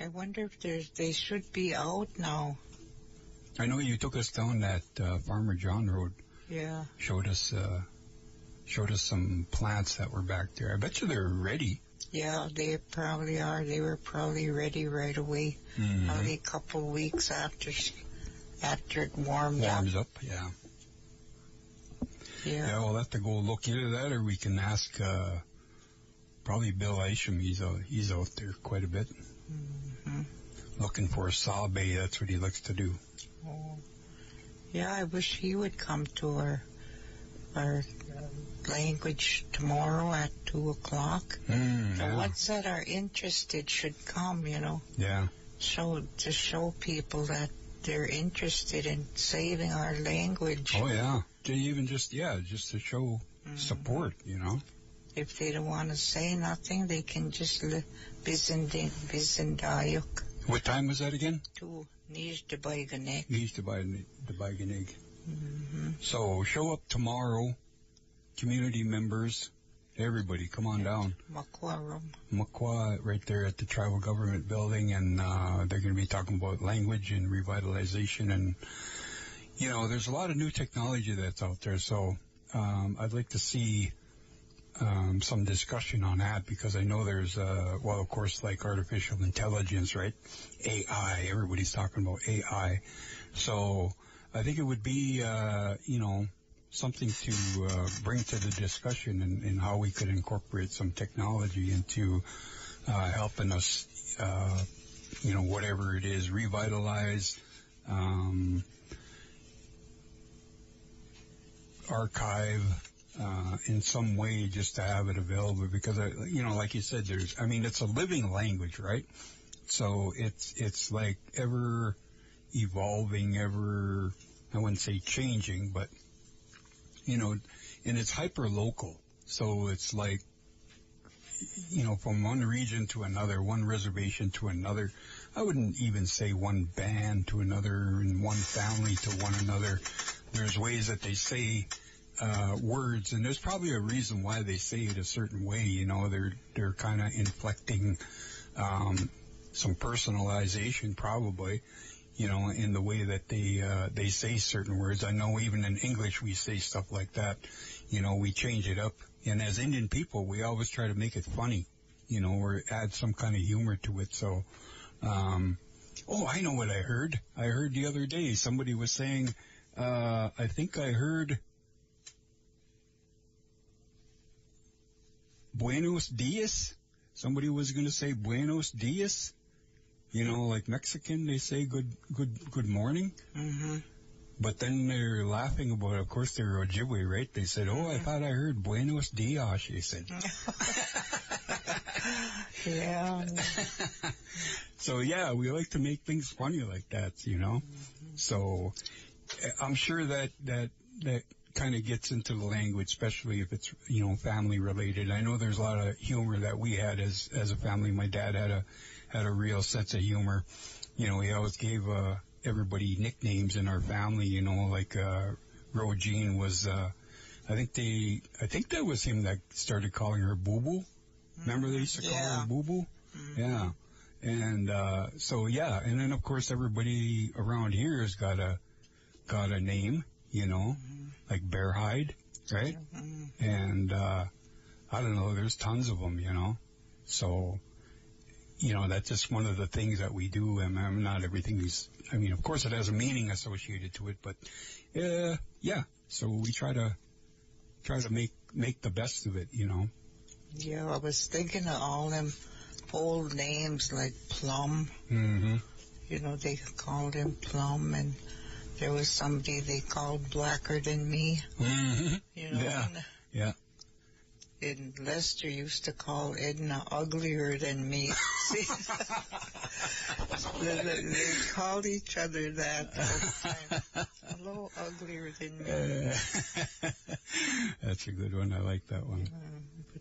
[SPEAKER 3] I wonder if there's, they should be out now.
[SPEAKER 2] I know you took us down that uh, Farmer John Road,
[SPEAKER 3] Yeah.
[SPEAKER 2] showed us uh, showed us some plants that were back there. I bet you they're ready.
[SPEAKER 3] Yeah, they probably are. They were probably ready right away.
[SPEAKER 2] Mhm.
[SPEAKER 3] Probably a couple of weeks after after it warmed
[SPEAKER 2] Warms
[SPEAKER 3] up.
[SPEAKER 2] up, yeah.
[SPEAKER 3] Yeah.
[SPEAKER 2] Yeah, we'll have to go look into that, or we can ask uh, probably Bill Isham. He's out, he's out there quite a bit,
[SPEAKER 3] hmm
[SPEAKER 2] looking for a saw bay. That's what he likes to do.
[SPEAKER 3] Oh. Yeah, I wish he would come to our our language tomorrow at two o'clock.
[SPEAKER 2] Mm,
[SPEAKER 3] The ones that are interested should come. You know,
[SPEAKER 2] yeah,
[SPEAKER 3] show to show people that they're interested in saving our language.
[SPEAKER 2] oh yeah. To even just yeah, just to show
[SPEAKER 3] Mhm.
[SPEAKER 2] support, you know.
[SPEAKER 3] If they don't want to say nothing, they can just li- Bizendayuk
[SPEAKER 2] What time was that again?
[SPEAKER 3] to Nij de Baiganek.
[SPEAKER 2] He used to buy the Biganig.
[SPEAKER 3] Mm-hmm.
[SPEAKER 2] So show up tomorrow, community members, everybody, come on down. Makwa right there at the tribal government building and uh, they're going to be talking about language and revitalization and you know there's a lot of new technology that's out there so um, I'd like to see um, some discussion on that because I know there's uh, well of course like artificial intelligence right AI everybody's talking about AI so I think it would be uh, you know something to uh, bring to the discussion and, how we could incorporate some technology into uh, helping us, uh, you know, whatever it is, revitalize, um, archive, uh, in some way just to have it available because, I, you know, like you said, there's, I mean, it's a living language, right? So it's, it's like ever evolving, ever, I wouldn't say changing, but you know, and it's hyper local. So it's like, you know, from one region to another, one reservation to another. I wouldn't even say one band to another and one family to one another. There's ways that they say, uh, words, and there's probably a reason why they say it a certain way. You know, they're they're kind of inflecting um, some personalization, probably. You know, in the way that they uh, they say certain words. I know even in English we say stuff like that. You know, we change it up, and as Indian people, we always try to make it funny. You know, or add some kind of humor to it. So. Um, oh, I know what I heard. I heard the other day somebody was saying, uh, I think I heard Buenos dias. Somebody was going to say Buenos dias. You know, like Mexican, they say good, good, good morning.
[SPEAKER 3] Mm-hmm.
[SPEAKER 2] But then they're laughing about it. Of course, they're Ojibwe, right? They said, oh, I thought I heard Buenos dias, they said. [LAUGHS]
[SPEAKER 3] Yeah. [LAUGHS]
[SPEAKER 2] so yeah, we like to make things funny like that, you know? So eh, I'm sure that, that, that kind of gets into the language, especially if it's, you know, family related. I know there's a lot of humor that we had as, as a family. My dad had a, had a real sense of humor. You know, he always gave, uh, everybody nicknames in our family, you know, like, uh, Rogine was, uh, I think they, I think that was him that started calling her Boo Boo. Remember they used to call
[SPEAKER 3] Yeah.
[SPEAKER 2] her Boo Boo? Yeah. And, uh, so yeah, and then of course everybody around here has got a, got a name, you know, like Bear Hide, right? And, uh, I don't know, there's tons of them, you know? So, you know, that's just one of the things that we do. And um, not everything is, I mean, of course it has a meaning associated to it, but, uh, yeah. So we try to, try to make, make the best of it, you know?
[SPEAKER 3] Yeah, I was thinking of all them old names like Plum.
[SPEAKER 2] hmm
[SPEAKER 3] You know, they called him Plum, and there was somebody they called blacker than me.
[SPEAKER 2] hmm
[SPEAKER 3] You know,
[SPEAKER 2] Yeah.
[SPEAKER 3] and,
[SPEAKER 2] Yeah.
[SPEAKER 3] And Lester used to call Edna uglier than me. See, [LAUGHS] they, they- they called each other that all the time. Hello, uglier than me.
[SPEAKER 2] Uh, [LAUGHS] That's a good one. I like that one.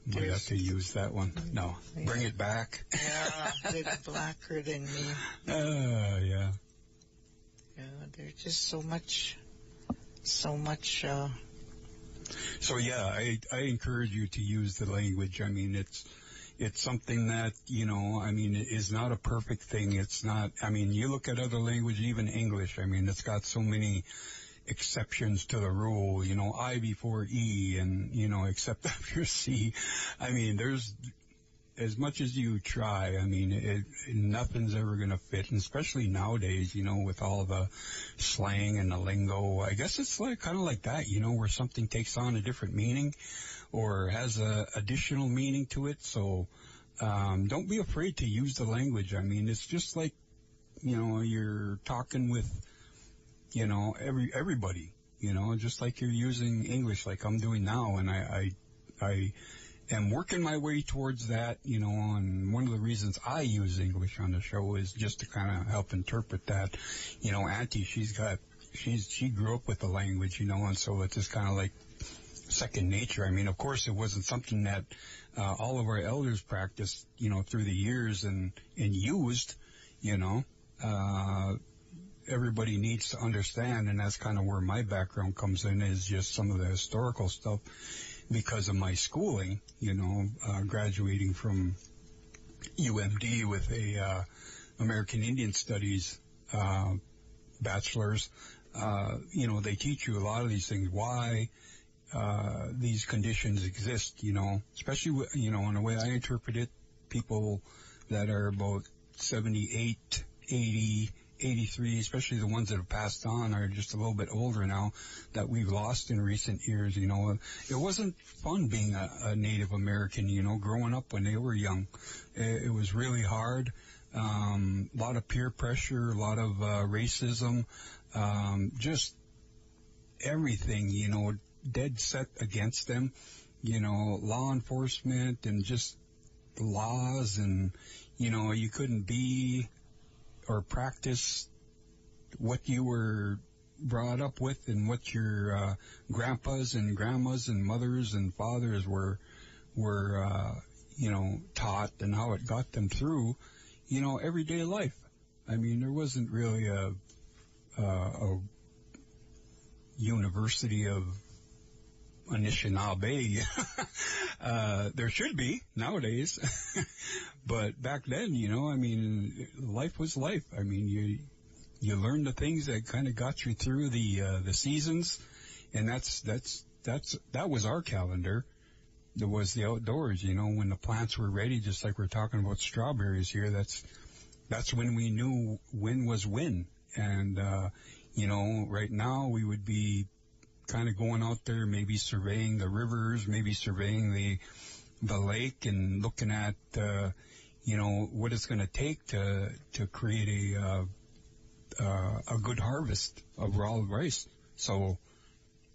[SPEAKER 3] But
[SPEAKER 2] Might have to use that one. No, bring it back.
[SPEAKER 3] Yeah, they're [LAUGHS] blacker than me.
[SPEAKER 2] Uh, yeah.
[SPEAKER 3] Yeah, there's just so much, so much. uh
[SPEAKER 2] So yeah, I, I encourage you to use the language. I mean, it's, it's something that, you know, I mean, it is not a perfect thing. It's not, I mean, you look at other language, even English, I mean, it's got so many exceptions to the rule, you know, I before E and, you know, except [LAUGHS] after C. I mean, there's, as much as you try, I mean, it, nothing's ever going to fit, and especially nowadays, you know, with all the slang and the lingo. I guess it's like kind of like that, you know, where something takes on a different meaning or has a additional meaning to it. So, um, don't be afraid to use the language. I mean, it's just like, you know, you're talking with, you know, every everybody, you know, just like you're using English, like I'm doing now, and I, I, I am working my way towards that, you know, and one of the reasons I use English on the show is just to kind of help interpret that. You know, Auntie, she's got, she's, she grew up with the language, you know, and so it's just kind of like second nature. I mean, of course, it wasn't something that uh, all of our elders practiced, you know, through the years and, and used, you know. Uh, everybody needs to understand, and that's kind of where my background comes in, is just some of the historical stuff because of my schooling, you know, uh, graduating from UMD with a uh, American Indian Studies uh, bachelor's. Uh, you know, they teach you a lot of these things. Why uh, these conditions exist? You know, especially you know, in the way I interpret it, people that are about 78, 80, 83, especially the ones that have passed on are just a little bit older now that we've lost in recent years. You know, it wasn't fun being a, a Native American, you know, growing up when they were young. It, it was really hard. Um, a lot of peer pressure, a lot of uh, racism, um, just everything, you know, dead set against them. You know, law enforcement and just laws and, you know, you couldn't be or practice what you were brought up with and what your uh, grandpas and grandmas and mothers and fathers were were uh, you know taught and how it got them through you know everyday life. I mean, there wasn't really a a, a university of Anishinaabe. [LAUGHS] uh, there should be nowadays, [LAUGHS] but back then, you know, I mean, life was life. I mean, you you learn the things that kind of got you through the uh, the seasons, and that's that's that's that was our calendar. There was the outdoors, you know, when the plants were ready, just like we're talking about strawberries here. That's that's when we knew when was when, and uh, you know, right now we would be kind of going out there, maybe surveying the rivers, maybe surveying the the lake, and looking at uh, you know what it's going to take to to create a uh, uh, a good harvest of raw rice. So,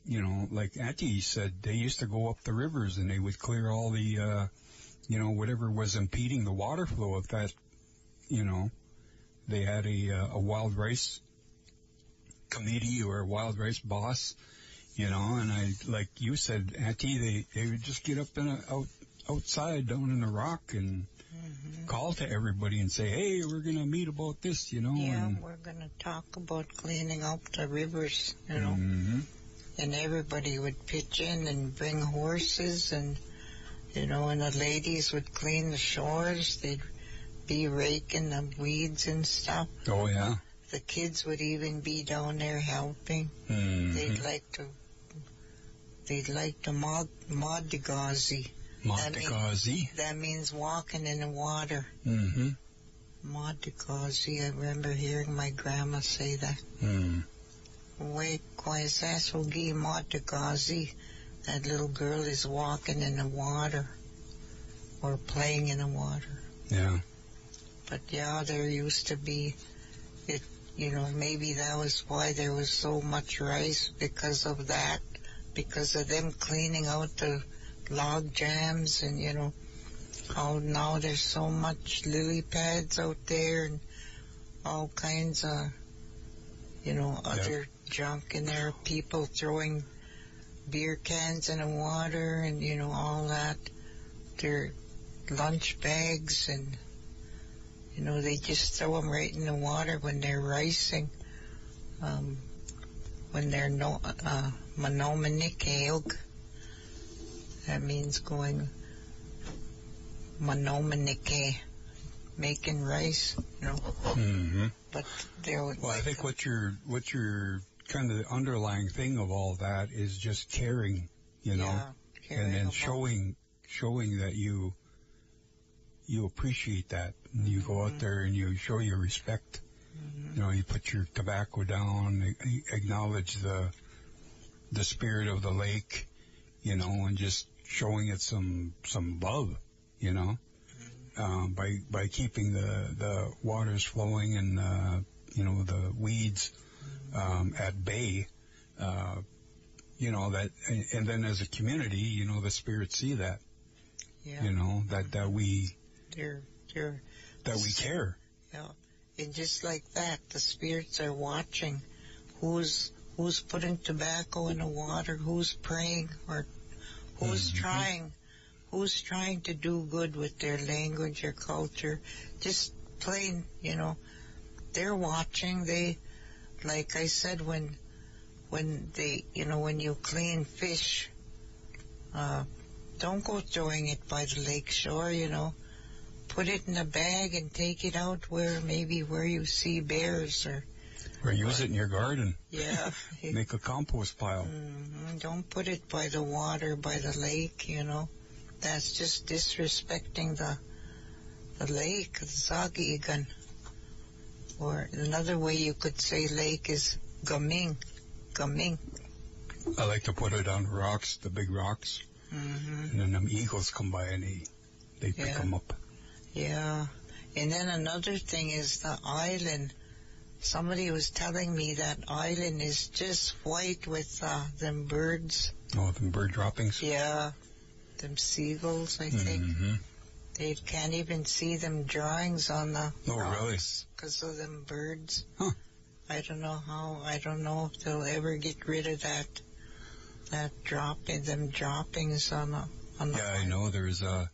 [SPEAKER 2] you know, like Auntie said, they used to go up the rivers and they would clear all the, uh, you know, whatever was impeding the water flow. If that, you know, they had a uh, a wild rice committee or a wild rice boss, you know, and I, like you said, Auntie, they they would just get up in a out outside down in the rock and call to everybody and say, hey, we're going to meet about this, you know.
[SPEAKER 3] Yeah,
[SPEAKER 2] and,
[SPEAKER 3] we're going to talk about cleaning up the rivers, you know.
[SPEAKER 2] Mhm.
[SPEAKER 3] And everybody would pitch in and bring horses and, you know, and the ladies would clean the shores. They'd be raking the weeds and stuff.
[SPEAKER 2] Oh yeah.
[SPEAKER 3] The kids would even be down there helping.
[SPEAKER 2] Mhm.
[SPEAKER 3] They'd like to, they'd like to mod, mod the gazi.
[SPEAKER 2] Monte Gazi.
[SPEAKER 3] That means walking in the water.
[SPEAKER 2] Mm-hmm.
[SPEAKER 3] Mod the gazi. I remember hearing my grandma say that.
[SPEAKER 2] Mm.
[SPEAKER 3] Wait, Kwaisasogi Matagazi. That little girl is walking in the water or playing in the water.
[SPEAKER 2] Yeah.
[SPEAKER 3] But yeah, there used to be it, you know, maybe that was why there was so much rice because of that, because of them cleaning out the log jams and, you know, how now there's so much lily pads out there and all kinds of, you know, other junk in there, people throwing beer cans in the water and, you know, all that. Their lunch bags and, you know, they just throw them right in the water when they're ricing. Um, when they're no, uh, monomanikeog. That means going monomanike, making rice, you know.
[SPEAKER 2] Mm-hmm.
[SPEAKER 3] But there would
[SPEAKER 2] Well, I think what you're what you're kind of the underlying thing of all that is just caring, you know,
[SPEAKER 3] yeah,
[SPEAKER 2] and then showing showing that you you appreciate that. And you go out there and you show your respect. You know, you put your tobacco down, acknowledge the the spirit of the lake, you know, and just showing it some some love, you know, um, by by keeping the the waters flowing and uh, you know the weeds um, at bay. Uh, you know that, and, and then as a community, you know, the spirits see that,
[SPEAKER 3] Yeah,
[SPEAKER 2] you know, that that we that we care.
[SPEAKER 3] yeah, and just like that, the spirits are watching who's who's putting tobacco in the water, who's praying, or who's
[SPEAKER 2] Mhm.
[SPEAKER 3] trying, who's trying to do good with their language or culture. Just plain, you know, they're watching. They, like I said, when when they, you know, when you clean fish, uh, don't go throwing it by the lake shore, you know. Put it in a bag and take it out where maybe where you see bears or
[SPEAKER 2] Or use it in your garden,
[SPEAKER 3] yeah. [LAUGHS]
[SPEAKER 2] make a compost pile.
[SPEAKER 3] Mhm, Don't put it by the water, by the lake, you know. That's just disrespecting the the lake, the Zagigan. Or another way you could say lake is Gaming. Gaming.
[SPEAKER 2] I like to put it on rocks, the big rocks,
[SPEAKER 3] hmm
[SPEAKER 2] and then them eagles come by and they they pick
[SPEAKER 3] Yeah.
[SPEAKER 2] them up.
[SPEAKER 3] Yeah. And then another thing is the island. Somebody was telling me that island is just white with uh, them birds.
[SPEAKER 2] Oh, them bird droppings.
[SPEAKER 3] Yeah. Them seagulls, I think.
[SPEAKER 2] hmm
[SPEAKER 3] They can't even see them drawings on the
[SPEAKER 2] Oh, really?
[SPEAKER 3] because of them birds.
[SPEAKER 2] Huh.
[SPEAKER 3] I don't know how. I don't know if they'll ever get rid of that. That dropping, them droppings on the on the.
[SPEAKER 2] Yeah, I know. There's a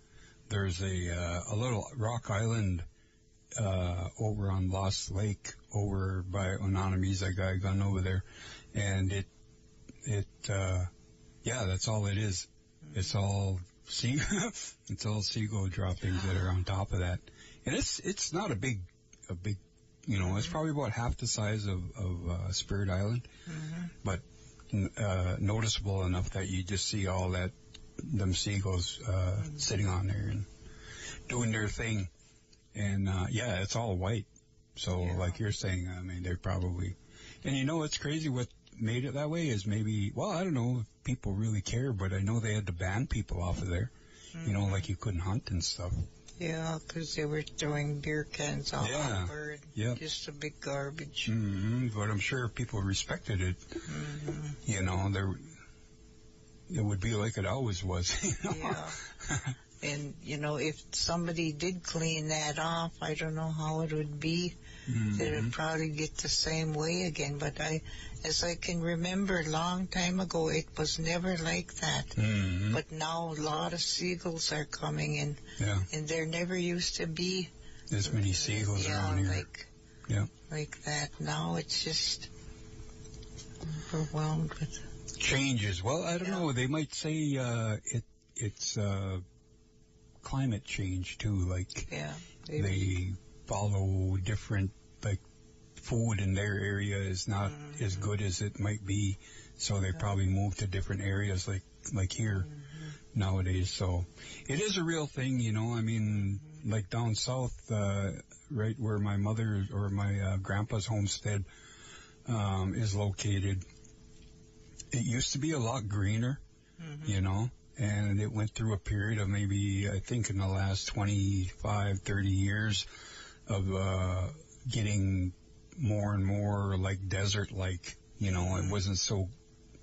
[SPEAKER 2] there's a uh, a little rock island uh, over on Lost Lake, over by Ononami's. I got gun over there, and it it uh, Yeah, that's all it is. It's all sea, [LAUGHS] it's all seagull droppings that are on top of that, and it's it's not a big, a big, you know, it's probably about half the size of of uh, Spirit Island, but uh, noticeable enough that you just see all that them seagulls uh, sitting on there and doing their thing, and uh, yeah, it's all white. So
[SPEAKER 3] Yeah.
[SPEAKER 2] like you're saying, I mean, they're probably, and you know it's crazy? What made it that way is maybe, well, I don't know if people really care, but I know they had to ban people off of there. You know, like you couldn't hunt and stuff.
[SPEAKER 3] Yeah, because they were throwing beer cans all
[SPEAKER 2] Yeah.
[SPEAKER 3] over it.
[SPEAKER 2] Yep.
[SPEAKER 3] Just a big garbage.
[SPEAKER 2] Mm-hmm. But I'm sure people respected it.
[SPEAKER 3] mm-hmm.
[SPEAKER 2] You know, there, it would be like it always was. [LAUGHS] You know?
[SPEAKER 3] Yeah. [LAUGHS] And, you know, if somebody did clean that off, I don't know how it would be.
[SPEAKER 2] Mhm.
[SPEAKER 3] It would probably get the same way again. But I, as I can remember, a long time ago, it was never like that.
[SPEAKER 2] Mhm.
[SPEAKER 3] But now a lot of seagulls are coming in,
[SPEAKER 2] Yeah,
[SPEAKER 3] and there never used to be
[SPEAKER 2] as many seagulls
[SPEAKER 3] yeah,
[SPEAKER 2] around here.
[SPEAKER 3] like
[SPEAKER 2] Yeah.
[SPEAKER 3] like that. Now it's just overwhelmed with.
[SPEAKER 2] changes. Well, I don't
[SPEAKER 3] Yeah.
[SPEAKER 2] know. They might say uh, it it's uh, climate change too. Like
[SPEAKER 3] Yeah,
[SPEAKER 2] they follow different like food in their area is not
[SPEAKER 3] Mhm.
[SPEAKER 2] as good as it might be, so they probably move to different areas like like here
[SPEAKER 3] Mm-hmm.
[SPEAKER 2] nowadays. So it is a real thing, you know. I mean, like down south, uh, right where my mother or my uh, grandpa's homestead um, is located. It used to be a lot greener,
[SPEAKER 3] Mhm.
[SPEAKER 2] you know, and it went through a period of maybe, I think in the last 25, 30 years of, uh, getting more and more like desert like, you know, it wasn't so,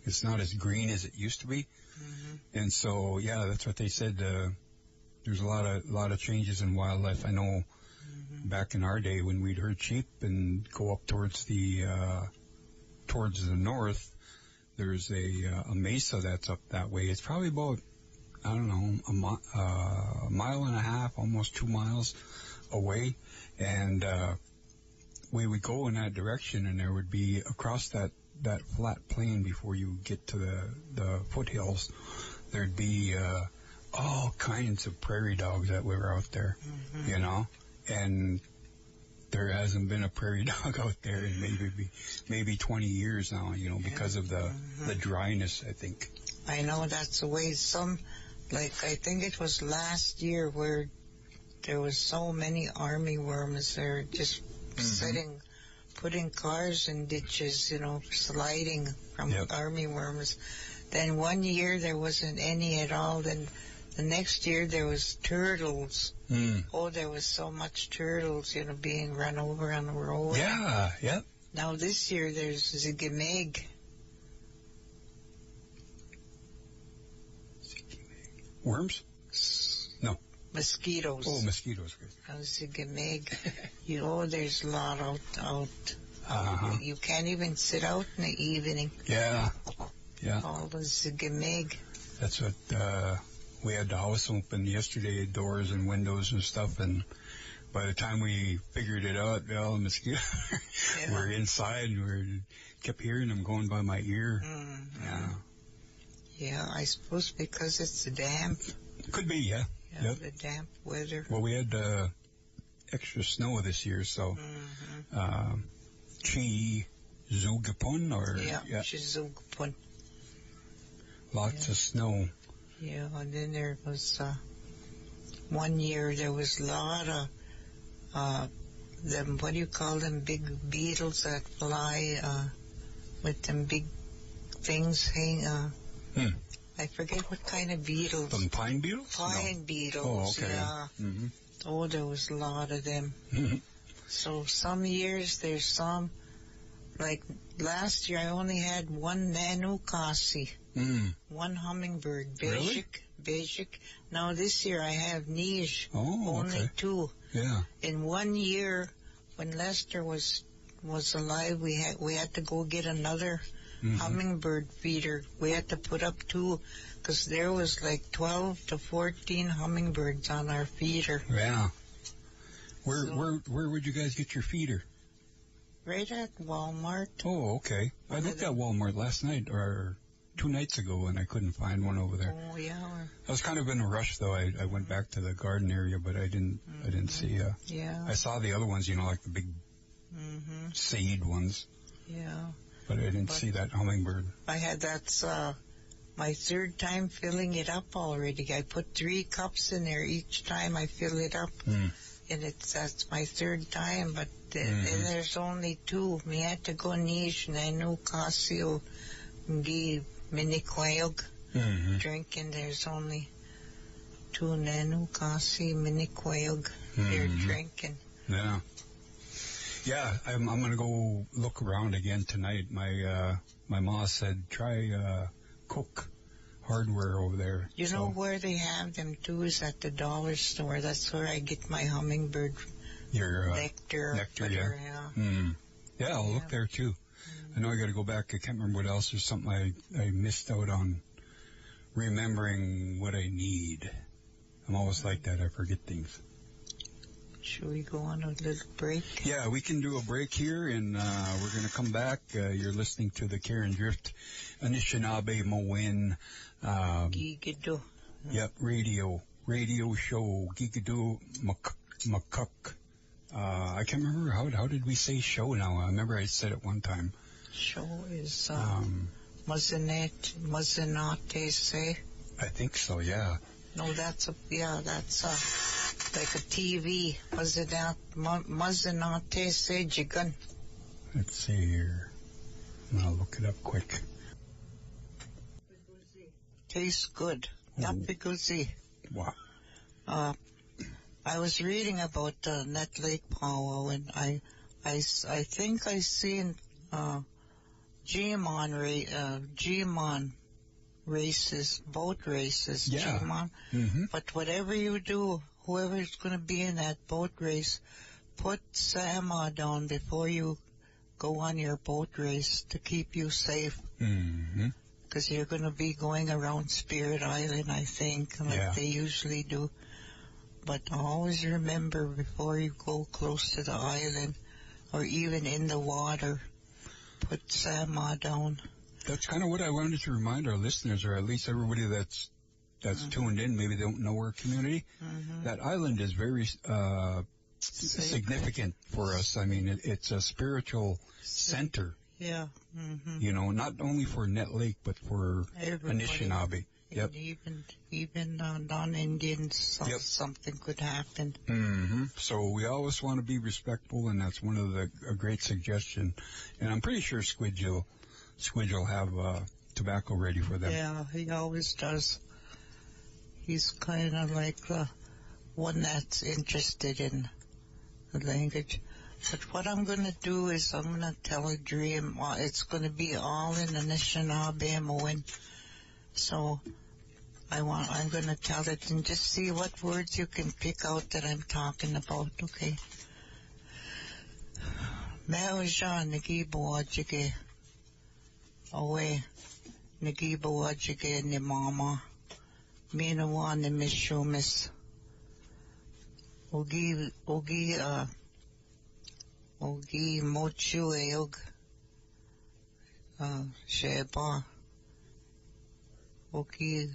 [SPEAKER 2] it's not as green as it used to be.
[SPEAKER 3] Mhm.
[SPEAKER 2] And so, yeah, that's what they said, uh, there's a lot of, lot of changes in wildlife. I know back in our day when we'd herd sheep and go up towards the, uh, towards the north, there's a, uh, a mesa that's up that way. It's probably about, I don't know, a, mi- uh, a mile and a half, almost two miles away. And, uh, we would go in that direction and there would be across that, that flat plain before you get to the, the foothills, there'd be, uh, all kinds of prairie dogs that were out there, you know, and there hasn't been a prairie [LAUGHS] dog out there in maybe maybe 20 years now, you know, because of the mm-hmm. the dryness. I think.
[SPEAKER 3] I know that's the way some, like I think it was last year where there was so many army worms there just mm-hmm. sitting, putting cars in ditches, you know, sliding from
[SPEAKER 2] Yep.
[SPEAKER 3] army worms. Then one year there wasn't any at all. Then the next year there was turtles.
[SPEAKER 2] Mm.
[SPEAKER 3] Oh, there was so much turtles, you know, being run over on the road.
[SPEAKER 2] Yeah, yeah.
[SPEAKER 3] Now this year there's Zigimeg.
[SPEAKER 2] Worms? No.
[SPEAKER 3] Mosquitoes.
[SPEAKER 2] Oh, mosquitoes.
[SPEAKER 3] Now, Zigimeg. you know, there's a lot out. out.
[SPEAKER 2] Uh huh.
[SPEAKER 3] You can't even sit out in the evening.
[SPEAKER 2] Yeah, yeah.
[SPEAKER 3] All the Zigimeg.
[SPEAKER 2] That's what uh, we had the house open yesterday, doors and windows and stuff, and by the time we figured it out, all the mosquitoes [LAUGHS]
[SPEAKER 3] Yeah.
[SPEAKER 2] were inside, and we kept hearing them going by my ear.
[SPEAKER 3] Mm.
[SPEAKER 2] Yeah,
[SPEAKER 3] Yeah, I suppose because it's the damp.
[SPEAKER 2] could be. Yeah.
[SPEAKER 3] Yeah,
[SPEAKER 2] Yep.
[SPEAKER 3] The damp weather.
[SPEAKER 2] Well, we had uh, extra snow this year, so
[SPEAKER 3] hmm
[SPEAKER 2] um, chi zugapun or
[SPEAKER 3] Yeah,
[SPEAKER 2] yeah,
[SPEAKER 3] Shizugpun.
[SPEAKER 2] lots
[SPEAKER 3] Yeah.
[SPEAKER 2] of snow.
[SPEAKER 3] Yeah, and then there was uh, one year there was a lot of uh, them. What do you call them? Big beetles that fly uh, with them big things hang. Uh,
[SPEAKER 2] Hmm.
[SPEAKER 3] I forget what kind of beetles.
[SPEAKER 2] Some pine beetles?
[SPEAKER 3] Pine beetles.
[SPEAKER 2] Oh, okay.
[SPEAKER 3] Yeah.
[SPEAKER 2] hmm
[SPEAKER 3] Oh, there was a lot of them.
[SPEAKER 2] hmm
[SPEAKER 3] So some years there's some. Like last year, I only had one nanukasi,
[SPEAKER 2] Mm.
[SPEAKER 3] one hummingbird,
[SPEAKER 2] Really?
[SPEAKER 3] basic, basic. Now this year I have niche,
[SPEAKER 2] Oh,
[SPEAKER 3] only
[SPEAKER 2] okay.
[SPEAKER 3] two.
[SPEAKER 2] Yeah.
[SPEAKER 3] In one year, when Lester was was alive, we had we had to go get another
[SPEAKER 2] Mhm.
[SPEAKER 3] hummingbird feeder. We had to put up two, because there was like twelve to fourteen hummingbirds on our feeder.
[SPEAKER 2] Yeah. Where
[SPEAKER 3] So-
[SPEAKER 2] where where would you guys get your feeder?
[SPEAKER 3] Right at Walmart.
[SPEAKER 2] Oh, okay. I
[SPEAKER 3] One
[SPEAKER 2] looked
[SPEAKER 3] the-
[SPEAKER 2] at Walmart last night, or two nights ago and I couldn't find one over there.
[SPEAKER 3] Oh yeah,
[SPEAKER 2] I was kind of in a rush though. I, I went back to the garden area, but I didn't I didn't see. Uh,
[SPEAKER 3] yeah.
[SPEAKER 2] I saw the other ones, you know, like the big
[SPEAKER 3] hmm
[SPEAKER 2] seed ones,
[SPEAKER 3] Yeah.
[SPEAKER 2] but I didn't
[SPEAKER 3] But-
[SPEAKER 2] see that hummingbird.
[SPEAKER 3] I had that's uh my third time filling it up already. I put three cups in there each time I fill it up.
[SPEAKER 2] Hmm.
[SPEAKER 3] And it's that's my third time, but uh,
[SPEAKER 2] Mhm.
[SPEAKER 3] and there's only two. Me had to go niche and I knew Casio give Miniquayog
[SPEAKER 2] Mm-hmm.
[SPEAKER 3] drinking. There's only two Nanu Kasi Miniquayog they're drinking.
[SPEAKER 2] Yeah. Yeah, I'm, I'm gonna go look around again tonight. My, uh, my ma said try, uh, Cook hardware over there.
[SPEAKER 3] You
[SPEAKER 2] So-
[SPEAKER 3] know where they have them too is at the dollar store. That's where I get my hummingbird
[SPEAKER 2] your, uh,
[SPEAKER 3] nectar.
[SPEAKER 2] nectar,
[SPEAKER 3] butter, yeah.
[SPEAKER 2] Hmm. Yeah, I'll
[SPEAKER 3] Yeah.
[SPEAKER 2] look there too. I know I got to go back. I can't remember what else. There's something I I missed out on. Remembering what I need. I'm always like that. I forget things.
[SPEAKER 3] Should we go on a little break?
[SPEAKER 2] Yeah, we can do a break here, and uh, we're going to come back. Uh, you're listening to the Karen Drift Anishinaabe Moen. Um,
[SPEAKER 3] Gigido.
[SPEAKER 2] Yep, radio, radio show, Gigadu Muk- Mukuk. Uh, I can't remember how how did we say show now? I remember I said it one time.
[SPEAKER 3] Show is uh,
[SPEAKER 2] Um,
[SPEAKER 3] Mazanet, Mazanate say.
[SPEAKER 2] I think so. Yeah.
[SPEAKER 3] No, that's a, yeah, that's uh like a TV. Mazanat, Ma- Mazanate say Jigan.
[SPEAKER 2] Let's see here. I'll look it up quick.
[SPEAKER 3] Tastes good. Not. Biguzi.
[SPEAKER 2] Wow.
[SPEAKER 3] Uh, I was reading about uh, Nett Lake Powwow and I, I, I think I seen, uh, Gmon ra- uh, Gmon races, boat races,
[SPEAKER 2] Yeah.
[SPEAKER 3] Gmon.
[SPEAKER 2] Mm-hmm.
[SPEAKER 3] But whatever you do, whoever's going to be in that boat race, put Sama down before you go on your boat race to keep you safe.
[SPEAKER 2] Mm-hmm.
[SPEAKER 3] Because you're going to be going around Spirit Island, I think, like
[SPEAKER 2] Yeah.
[SPEAKER 3] they usually do. But always remember before you go close to the island, or even in the water, put Sama down.
[SPEAKER 2] That's kind of what I wanted to remind our listeners, or at least everybody that's that's tuned in. Maybe they don't know our community.
[SPEAKER 3] Mm-hmm.
[SPEAKER 2] That island is very uh, significant for us. I mean, it, it's a spiritual center.
[SPEAKER 3] Yeah. Mm-hmm.
[SPEAKER 2] You know, not only for Nett Lake, but for
[SPEAKER 3] Everybody.
[SPEAKER 2] Anishinaabe. Yep.
[SPEAKER 3] And even even uh, non-Indians,
[SPEAKER 2] Yep.
[SPEAKER 3] something could happen.
[SPEAKER 2] Mm-hmm. So we always want to be respectful, and that's one of the a great suggestion. And I'm pretty sure Squidge will Squidge will have uh, tobacco ready for them.
[SPEAKER 3] Yeah, he always does. He's kind of like the one that's interested in the language. But what I'm going to do is I'm going to tell a dream. Uh, It's going to be all in Anishinaabe Moen. So I want, I'm going to tell it and just see what words you can pick out that I'm talking about, okay? Meo nagibo ajige. Awe nagibo ajige ni mama. Minawa ni mishumis. Ogi, ogi, uh, ogi mochu eog. Uh, sheba. Ogi,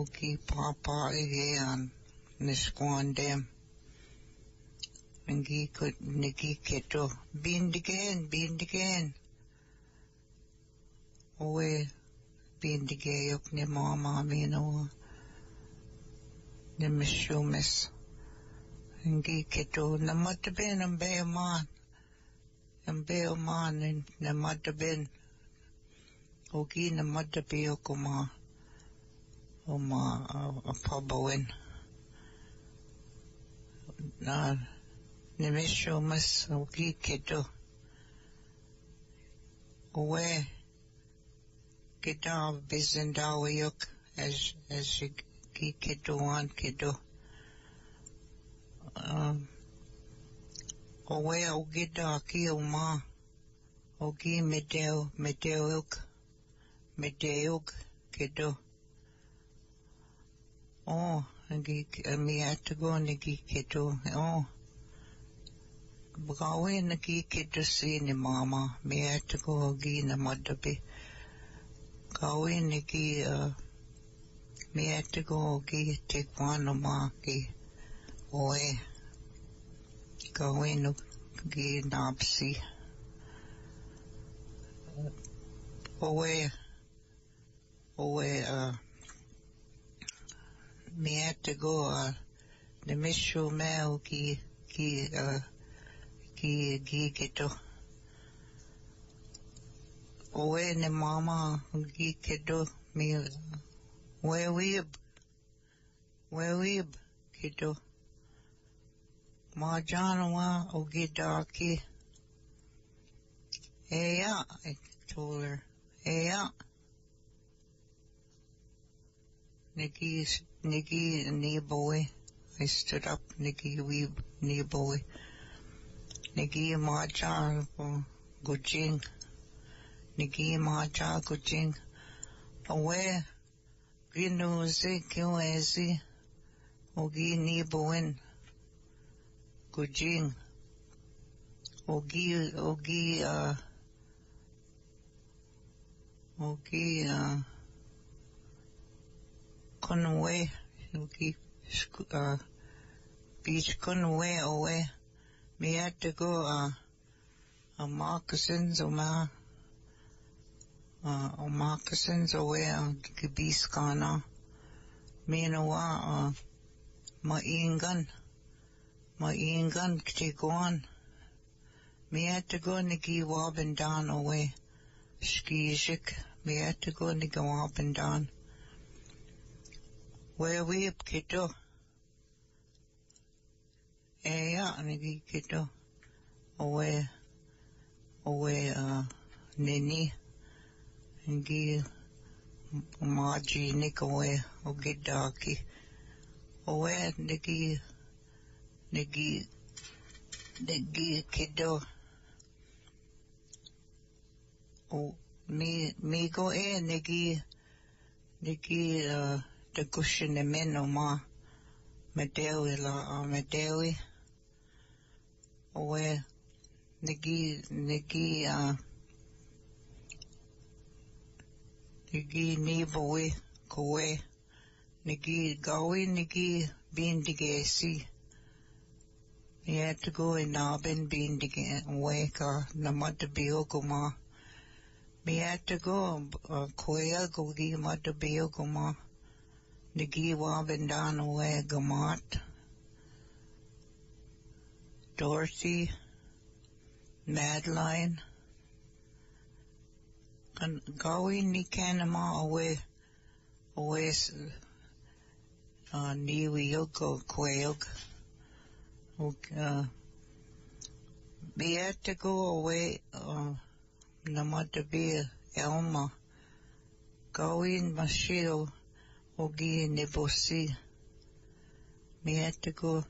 [SPEAKER 3] ogi papa igayan. Nisquandem. Ngi kut nigi keto. Bind again, bind again. Owe bindigayok ni mama mino ni mishumis. Ngi keto namatabin ang beyaman. Ang beyaman namatabin. Ogi namatabiyo ko ma o ma a pabawin. Na ni mishumis ogi keto. Owe kita bizendawayok as as you ki kito on kito. Um, owe o gida ki o ma o gi medeo medeok medeok kito. Oh, agi mi atago nagi kito. Oh. Bagawe nagi kito si ni mama. Mi atago agi na madabi. Kawi niki uh, mi had to go ki te ma ki oe. Kawi no ki napsi. Oe, oe, uh, ki, ki, uh, ki, ki kito. Oe ne mama ki kito, mi, we weeb, we weeb kito. Ma jana wa o ki daki. Hey, yeah, I told her. Hey, yeah. Nikki, Nikki, knee boy. I stood up, Nikki, wee knee boy. Nikki, ma cha, gujing. Nikki, ma cha, gujing. Away, ginu zi, kyo ezi. Ogi knee boin. Gujing. Ogi, ogi, uh, ogi, uh, Conway, sc- uh, beach Conway away. Me had to go, uh, a moccasins o ma, uh, moccasins away, uh, gibis kana. Me no wa, uh, ma ingan, ma ingan ktigwan. Me had to go nigi wabin down away. Skijik, me had to go nigi wabin down. Where we up kito? Eh, yeah, nigi kito. Away, away, uh, nini. Nigi, maji nik away, ogidaki. Away, nigi, nigi, nigi kito. Oh, me, me go in, nigi, nigi, uh, the cushion the men o ma. Medewi la, uh, medewi. Owe, nigi, nigi, uh, nigi nibowi, kowe. Nigi gawi, nigi bindigesi. We had to go in Nabin bindige, weka, namadabiyoguma. We had to go, kwea gogi madabiyoguma. Nigi wabin down away gamat. Dorothy, Madeline, and Gawi ni kanama away, away, uh, niwi yoko kwayog. Uh, go away, uh, namatabi Elma. Gawi mashiro, ogi nibosi. We had to go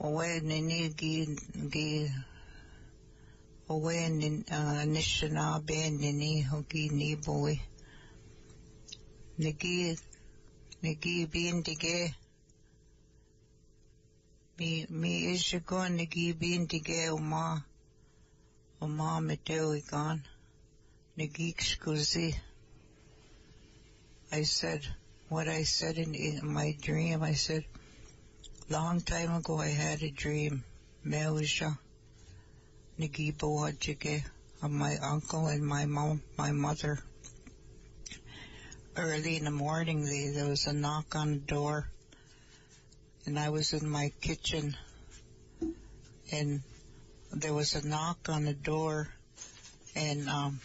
[SPEAKER 3] away nini gi gi away nin uh Anishinaabe nini hogi ni boy nigi nigi bin dige mi mi ishigo nigi bin dige uma uma meteo igan nigi skuzi I said what I said in, in my dream I said Long time ago I had a dream, Meusha, Nagibo Wajike, of my uncle and my mom, my mother. Early in the morning they, there was a knock on the door and I was in my kitchen and there was a knock on the door and um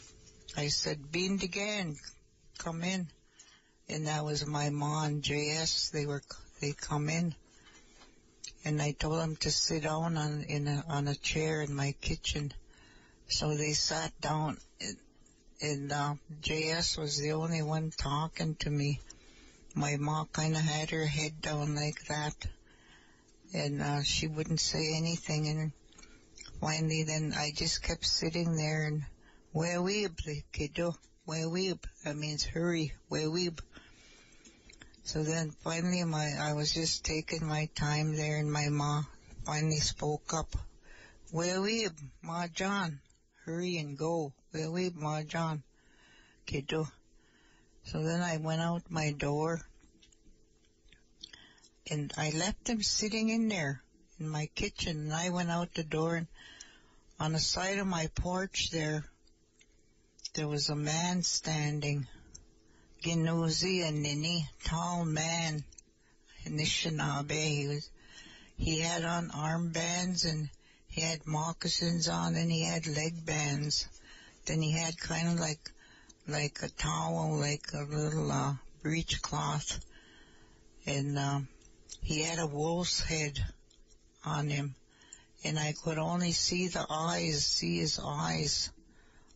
[SPEAKER 3] I said, Bean again, come in. And that was my mom, JS, they were, they come in and I told them to sit down on in a, on a chair in my kitchen. So they sat down, and, and uh, JS was the only one talking to me. My mom kind of had her head down like that, and uh, she wouldn't say anything. And finally, then I just kept sitting there and where weeb, kiddo, where weeb. That means hurry, where weeb. So then finally my, I was just taking my time there and my ma finally spoke up. Where we, Ma John? Hurry and go. Where we, Ma John? Kiddo. So then I went out my door and I left him sitting in there in my kitchen and I went out the door and on the side of my porch there, there was a man standing, Ginuzi and Nini, tall man, Anishinaabe. He was, he had on armbands and he had moccasins on and he had leg bands. Then he had kind of like, like a towel, like a little, uh, breechcloth. And, um, he had a wolf's head on him and I could only see the eyes, see his eyes.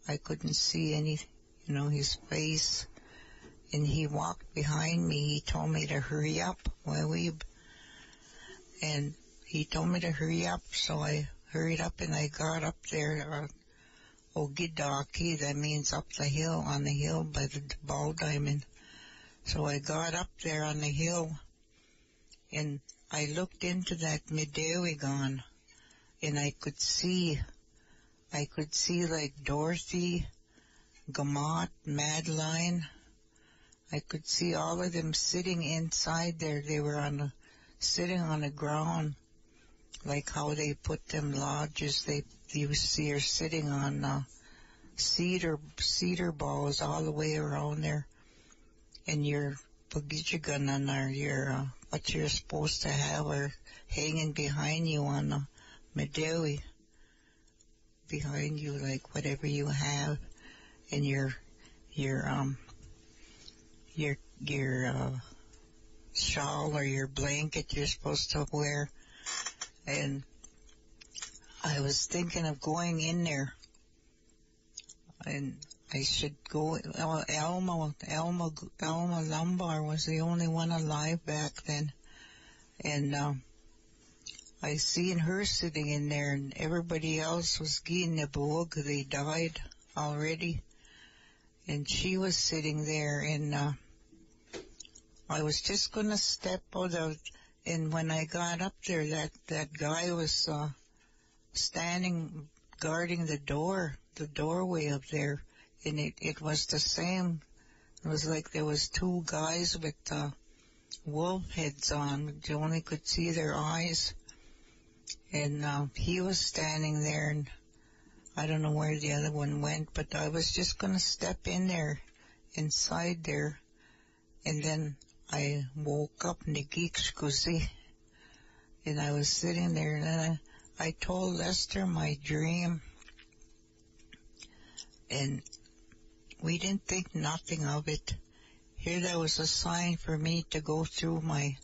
[SPEAKER 3] I couldn't see any, you know, his face. And he walked behind me. He told me to hurry up, Weeb. And he told me to hurry up, so I hurried up and I got up there, uh, Ogidaki, that means up the hill, on the hill by the ball diamond. So I got up there on the hill and I looked into that Medewigon and I could see, I could see like Dorothy, Gamat, Madeline. I could see all of them sitting inside there. They were on the, sitting on the ground, like how they put them lodges. They, you see her sitting on, uh, cedar, cedar balls all the way around there. And your pagichagan or your, uh, what you're supposed to have are hanging behind you on the Medewi behind you, like whatever you have in your your um your your uh, shawl or your blanket you're supposed to wear, and I was thinking of going in there, and I should go. Elma, Elma, Elma Lombard was the only one alive back then, and. Um, I seen her sitting in there and everybody else was getting the book. They died already. And she was sitting there and, uh, I was just gonna step out of, and when I got up there, that, that guy was, uh, standing guarding the door, the doorway up there, and it, it was the same. It was like there was two guys with, uh, wolf heads on. You only could see their eyes and um, he was standing there, and I don't know where the other one went, but I was just going to step in there, inside there, and then I woke up Nigikshkuzi, and I was sitting there, and then I, I told Lester my dream, and we didn't think nothing of it. Here there was a sign for me to go through my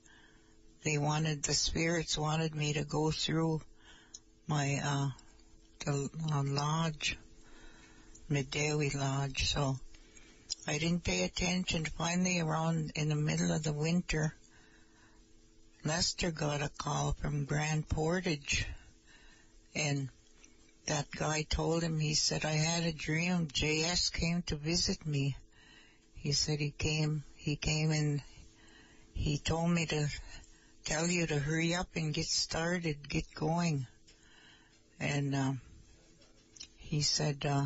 [SPEAKER 3] they wanted, the spirits wanted me to go through my, uh, the uh, lodge, Medewi Lodge, so I didn't pay attention. Finally, around in the middle of the winter, Lester got a call from Grand Portage, and that guy told him, he said, I had a dream. JS came to visit me. He said he came, he came and he told me to tell you to hurry up and get started, get going. And uh, he said, uh,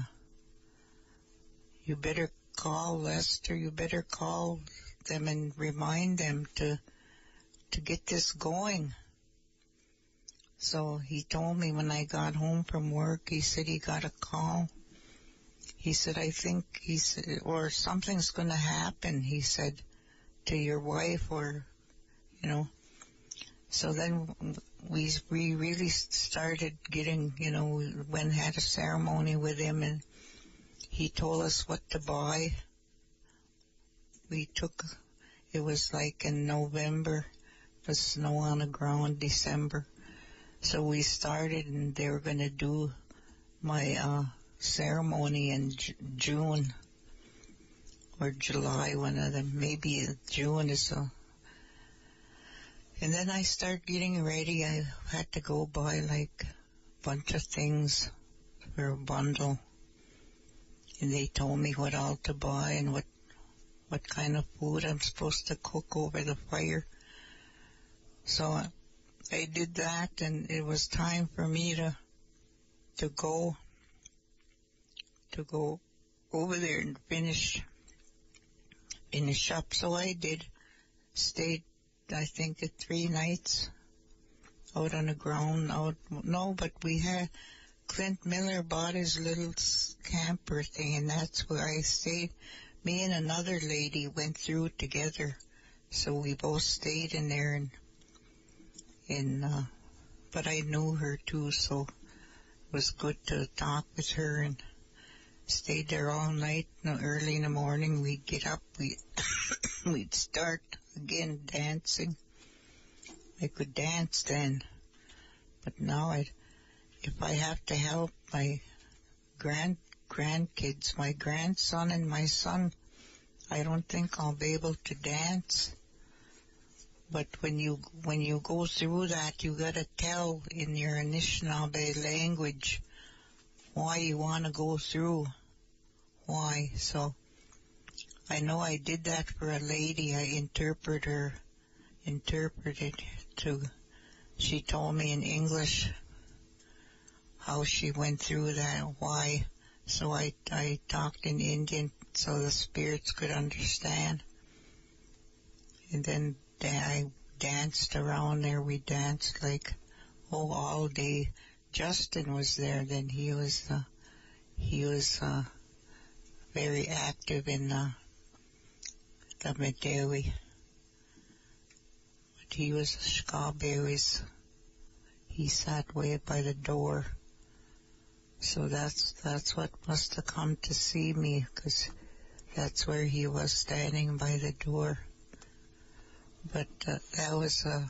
[SPEAKER 3] you better call Lester, you better call them and remind them to to get this going. So he told me when I got home from work, he said he got a call. He said, I think he said, or something's going to happen, he said, to your wife or, you know, so then we we really started getting, you know, we went had a ceremony with him, and he told us what to buy. We took, it was like in November, the snow on the ground, December. So we started, and they were going to do my uh, ceremony in J- June or July, one of them. Maybe June is a and then I start getting ready. I had to go buy like a bunch of things for a bundle. And they told me what all to buy and what, what kind of food I'm supposed to cook over the fire. So uh, I did that and it was time for me to, to go, to go over there and finish, in a shop. So I did. Stayed, I think, three nights out on the ground. Out no, but we had Clint Miller bought his little camper thing, and that's where I stayed. Me and another lady went through it together, so we both stayed in there, and and uh, but I knew her too, so it was good to talk with her and stayed there all night. And early in the morning, we'd get up, we [COUGHS] we'd start again dancing. I could dance then, but now I, if I have to help my grand grandkids, my grandson and my son, I don't think I'll be able to dance. But when you when you go through that, you gotta tell in your Anishinaabe language why you want to go through, why. So I know I did that for a lady. I interpret her, interpreted to. She told me in English how she went through that, why. So I I talked in Indian so the spirits could understand. And then I danced around there. We danced like, oh, all day. Justin was there. Then he was, uh, he was, uh, very active in, uh, the Medewi. But he was Scaberries. He sat way by the door. So that's, that's what must have come to see me, cause that's where he was standing by the door but uh, that was uh,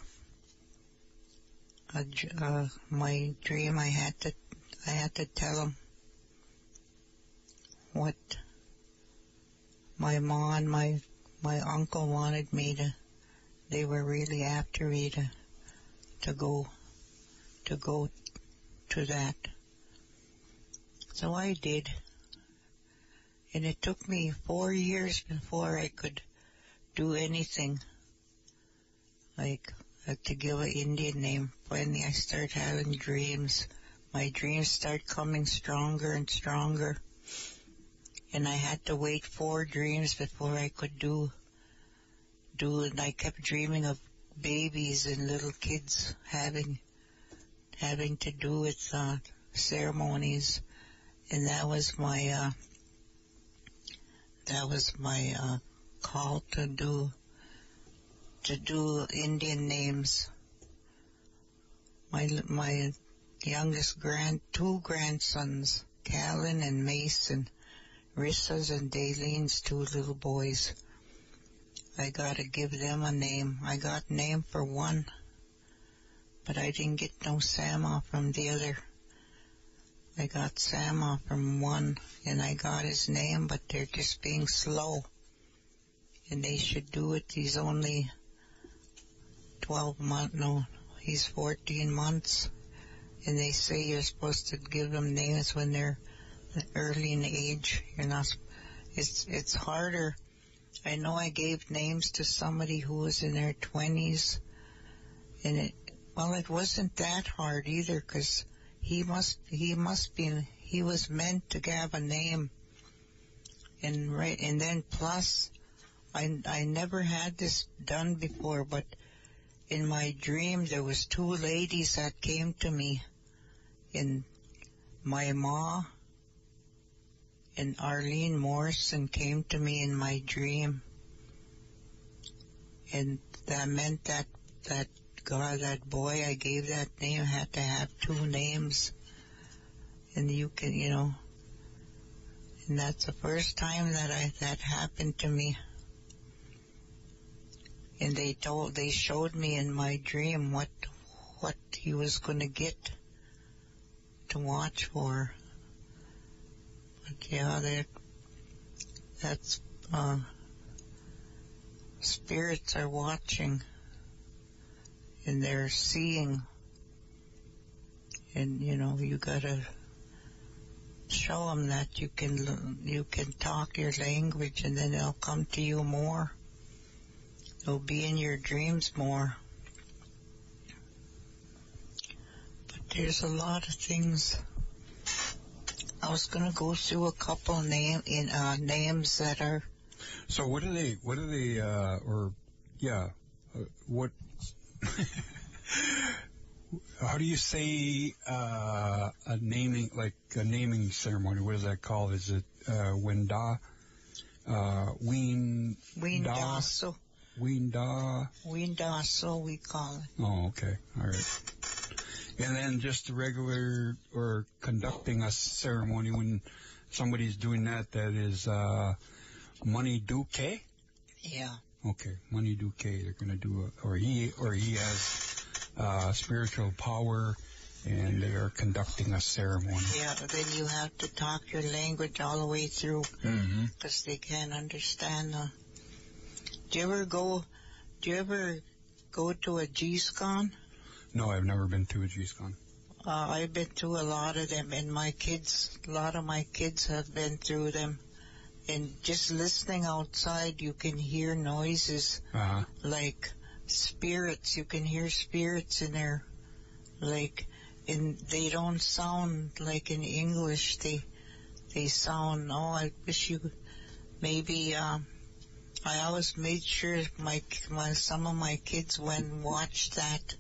[SPEAKER 3] a, uh, my dream. I had to, I had to tell him what my mom and my my uncle wanted me to. They were really after me to to go to go to that. So I did. And it took me four years before I could do anything like uh, to give an Indian name. When I start having dreams, my dreams start coming stronger and stronger. And I had to wait four dreams before I could do, do, and I kept dreaming of babies and little kids having, having to do with, uh, ceremonies. And that was my, uh, that was my, uh, call to do to do Indian names. My my youngest grand two grandsons, Callan and Mason, Rissa's and Dalene's two little boys. I gotta give them a name. I got name for one, but I didn't get no Sama from the other. I got Sama from one, and I got his name, but they're just being slow. And they should do it. He's only 12 months, no, he's 14 months. And they say you're supposed to give them names when they're early in age. You're not, it's, it's harder. I know I gave names to somebody who was in their 20s and it, well, it wasn't that hard either because he must, he must be, he was meant to have a name. And right, and then plus, I, I never had this done before, but in my dream there was two ladies that came to me in my ma and Arlene Morrison came to me in my dream and that meant that that God that boy I gave that name had to have two names. And you can you know and that's the first time that I that happened to me. And they told they showed me in my dream what what he was going to get to watch for. But yeah, that that's uh, spirits are watching and they're seeing, and you know you gotta show them that you can you can talk your language, and then they'll come to you more. They'll be in your dreams more. But there's a lot of things. I was gonna go through a couple name in uh, names that are
[SPEAKER 2] So what are they? What are they? Uh, or yeah, uh, what? How do you say uh, a naming like a naming ceremony? What is that called? Is it uh, Wenda? Uh, Ween
[SPEAKER 3] Windasso.
[SPEAKER 2] Weenda?
[SPEAKER 3] Windasso, we call it.
[SPEAKER 2] Oh, okay, all right. And then just the regular or conducting a ceremony when somebody's doing that. That is uh, money duque.
[SPEAKER 3] Yeah.
[SPEAKER 2] Okay, money duque. They're gonna do a, or he or he has uh, spiritual power, and they are conducting a ceremony.
[SPEAKER 3] Yeah, but then you have to talk your language all the way through
[SPEAKER 2] Mm-hmm.
[SPEAKER 3] because they can't understand. Uh, do you ever go? Do you ever go to a G-Scon?
[SPEAKER 2] No, I've never been to a G-Con.
[SPEAKER 3] Uh, I've been to a lot of them, and my kids, a lot of my kids have been through them. And just listening outside, you can hear noises
[SPEAKER 2] Uh-huh.
[SPEAKER 3] like spirits. You can hear spirits in there, like, and they don't sound like in English. They they sound. Oh, I wish you maybe. Um, I always made sure my my some of my kids went and watched that,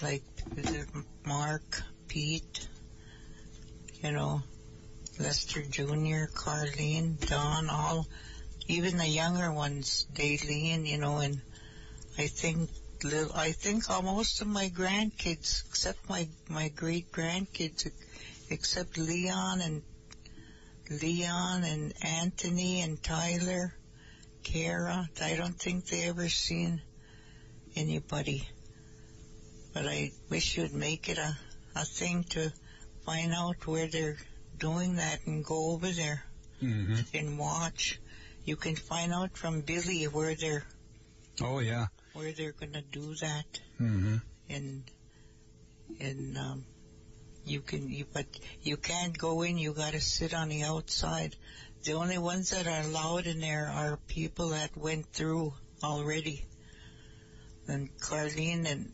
[SPEAKER 3] like Mark, Pete, you know, Lester Jr., Carlene, Don, all, even the younger ones, Daylene, you know, and I think little, I think almost of my grandkids, except my my great grandkids, except Leon and Leon and Anthony and Tyler, Kara. I don't think they ever seen anybody. But I wish you'd make it a a thing to find out where they're doing that and go over there
[SPEAKER 2] Mm-hmm.
[SPEAKER 3] and watch. You can find out from Billy where they're
[SPEAKER 2] Oh yeah.
[SPEAKER 3] where they're gonna do that
[SPEAKER 2] Mm-hmm.
[SPEAKER 3] and and um you can you but you can't go in you got to sit on the outside the only ones that are allowed in there are people that went through already and Carlene and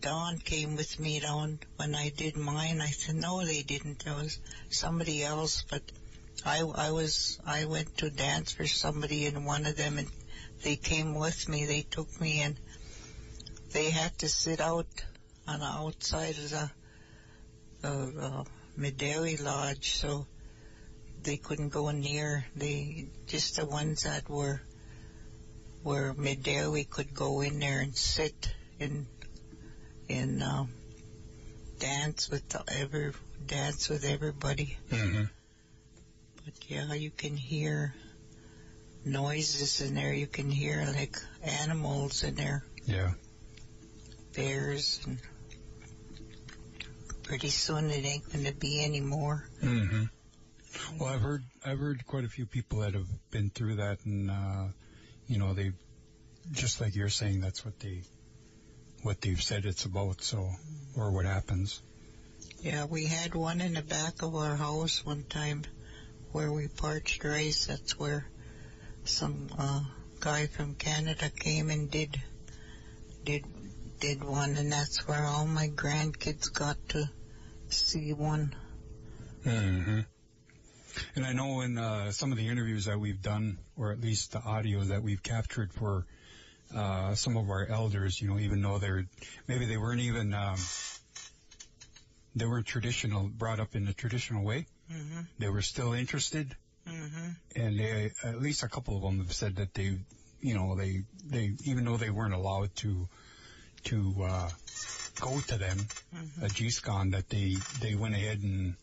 [SPEAKER 3] Dawn came with me down when I did mine. I said no they didn't. It was somebody else but I I was I went to dance for somebody in one of them and they came with me. They took me and they had to sit out on the outside of the of uh, Medewi Lodge, so they couldn't go near. They just the ones that were were Medewi could go in there and sit and and uh, dance with the, every dance with everybody.
[SPEAKER 2] Mm-hmm.
[SPEAKER 3] But yeah, you can hear noises in there. You can hear like animals in there.
[SPEAKER 2] Yeah.
[SPEAKER 3] bears and pretty soon it ain't gonna be anymore.
[SPEAKER 2] Mm-hmm. Well, I've heard I've heard quite a few people that have been through that, and uh, you know they just like you're saying, that's what they what they've said it's about. So, or what happens.
[SPEAKER 3] Yeah, we had one in the back of our house one time where we parched rice. That's where some uh, guy from Canada came and did did did one, and that's where all my grandkids got to see one.
[SPEAKER 2] Mm-hmm. And I know in uh, some of the interviews that we've done, or at least the audio that we've captured for uh, some of our elders, you know, even though they're maybe they weren't even um, they weren't traditional, brought up in the traditional way,
[SPEAKER 3] Mhm.
[SPEAKER 2] they were still interested,
[SPEAKER 3] Mhm.
[SPEAKER 2] and they at least a couple of them have said that they, you know, they they even though they weren't allowed to to uh, go to them
[SPEAKER 3] Mhm.
[SPEAKER 2] at GSCON, that they they went ahead and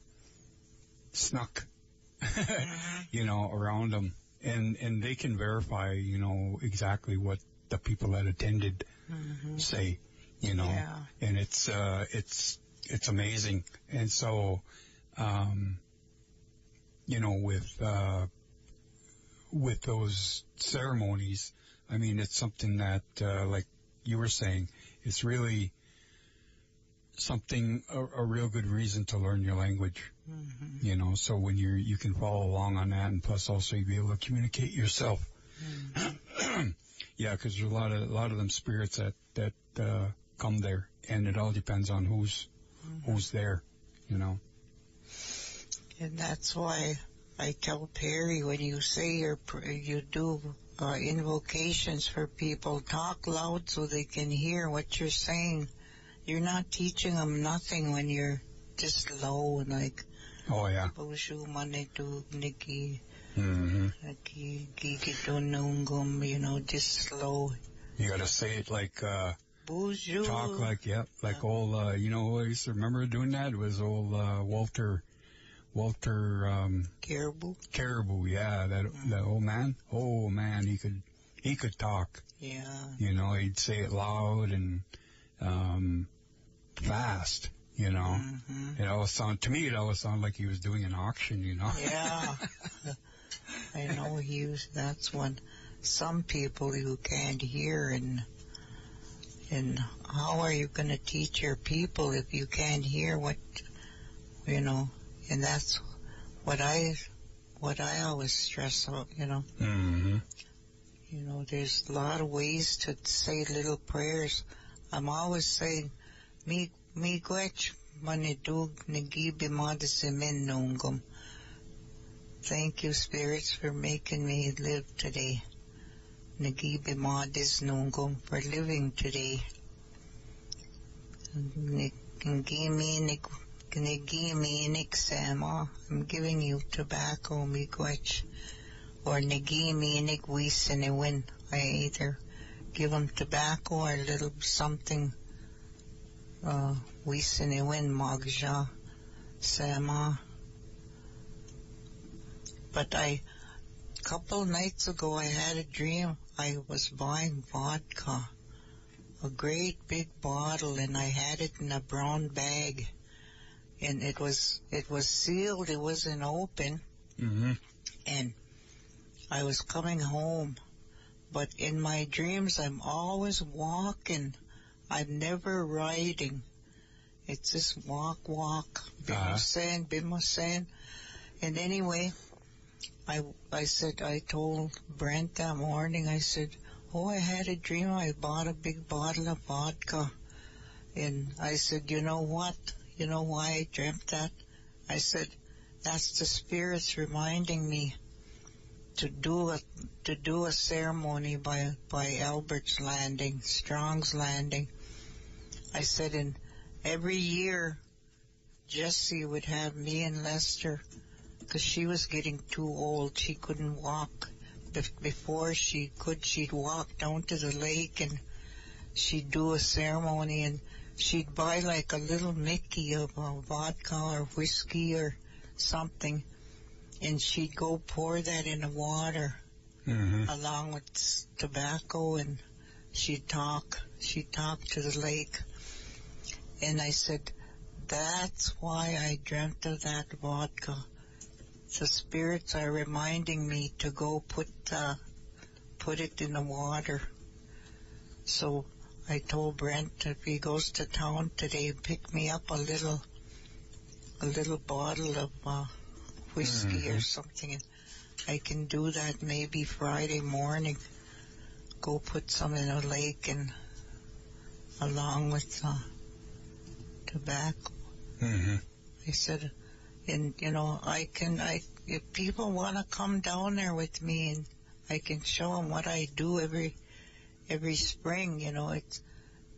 [SPEAKER 2] snuck, [LAUGHS]
[SPEAKER 3] Mhm.
[SPEAKER 2] you know, around them, and and they can verify, you know, exactly what the people that attended
[SPEAKER 3] Mhm.
[SPEAKER 2] say, you know,
[SPEAKER 3] Yeah.
[SPEAKER 2] and it's uh, it's it's amazing, and so, um, you know, with uh, with those ceremonies, I mean, it's something that, uh, like you were saying, it's really something a, a real good reason to learn your language.
[SPEAKER 3] Mhm.
[SPEAKER 2] You know, so when you're you can follow along on that, and plus also you'll be able to communicate yourself. [CLEARS THROAT] yeah, because there's a lot of a lot of them spirits that that uh, come there, and it all depends on who's who's there. You know.
[SPEAKER 3] And that's why I tell Perry when you say your you do uh, invocations for people, talk loud so they can hear what you're saying. You're not teaching them nothing when you're just low, and like
[SPEAKER 2] Oh yeah.
[SPEAKER 3] Boshu Manitu Niki
[SPEAKER 2] hmm
[SPEAKER 3] Niki Gigidonungum, you know, just slow.
[SPEAKER 2] You got to say it like uh,
[SPEAKER 3] Bonjour.
[SPEAKER 2] talk like yeah, like old. Uh, you know, who I used to remember doing that It was old uh, Walter. Walter um,
[SPEAKER 3] Caribou.
[SPEAKER 2] Caribou, yeah, that that old man. Oh man, he could he could talk.
[SPEAKER 3] Yeah.
[SPEAKER 2] You know, he'd say it loud and um, fast. You know,
[SPEAKER 3] hmm
[SPEAKER 2] it always sound to me. It always sounded like he was doing an auction. You know.
[SPEAKER 3] Yeah. [LAUGHS] I know was, that's when Some people who can't hear and and how are you going to teach your people if you can't hear what you know? And that's what I what I always stress out. You know,
[SPEAKER 2] hmm
[SPEAKER 3] you know, there's a lot of ways to say little prayers. I'm always saying, mi mi gwech manidug nagibi madasimin nungum. Thank you, spirits, for making me live today. Nagibi madis nungum for living today. Nagimi niksama. I'm giving you tobacco, miigwech. Or nagimi nigwisinewin. I either give them tobacco or a little something. Uh, wisinewin magja sama. But I, couple nights ago, I had a dream. I was buying vodka, a great big bottle, and I had it in a brown bag, and it was it was sealed. It wasn't open,
[SPEAKER 2] mm-hmm.
[SPEAKER 3] and I was coming home. But in my dreams, I'm always walking. I'm never riding. It's just walk, walk.
[SPEAKER 2] Uh-huh.
[SPEAKER 3] Bimusen, bimusen. And anyway, I, I said, I told Brent that morning, I said, oh, I had a dream. I bought a big bottle of vodka. And I said, you know what? You know why I dreamt that? I said, that's the spirits reminding me to do a to do a ceremony by by Albert's Landing, Strong's Landing. I said, and every year Jesse would have me and Lester, because she was getting too old. She couldn't walk. Bef- Before she could, she'd walk down to the lake and she'd do a ceremony and she'd buy like a little Mickey of uh, vodka or whiskey or something and she'd go pour that in the water
[SPEAKER 2] hmm
[SPEAKER 3] along with tobacco and she'd talk. She'd talk to the lake. And I said, that's why I dreamt of that vodka. The spirits are reminding me to go put, uh, put it in the water. So I told Brent if he goes to town today, pick me up a little, a little bottle of, uh, whiskey or
[SPEAKER 2] Mhm.
[SPEAKER 3] something. And I can do that maybe Friday morning. Go put some in a lake and along with uh, tobacco.
[SPEAKER 2] hmm
[SPEAKER 3] I said, and you know, I can, I, if people want to come down there with me and I can show them what I do every, every spring, you know, it's,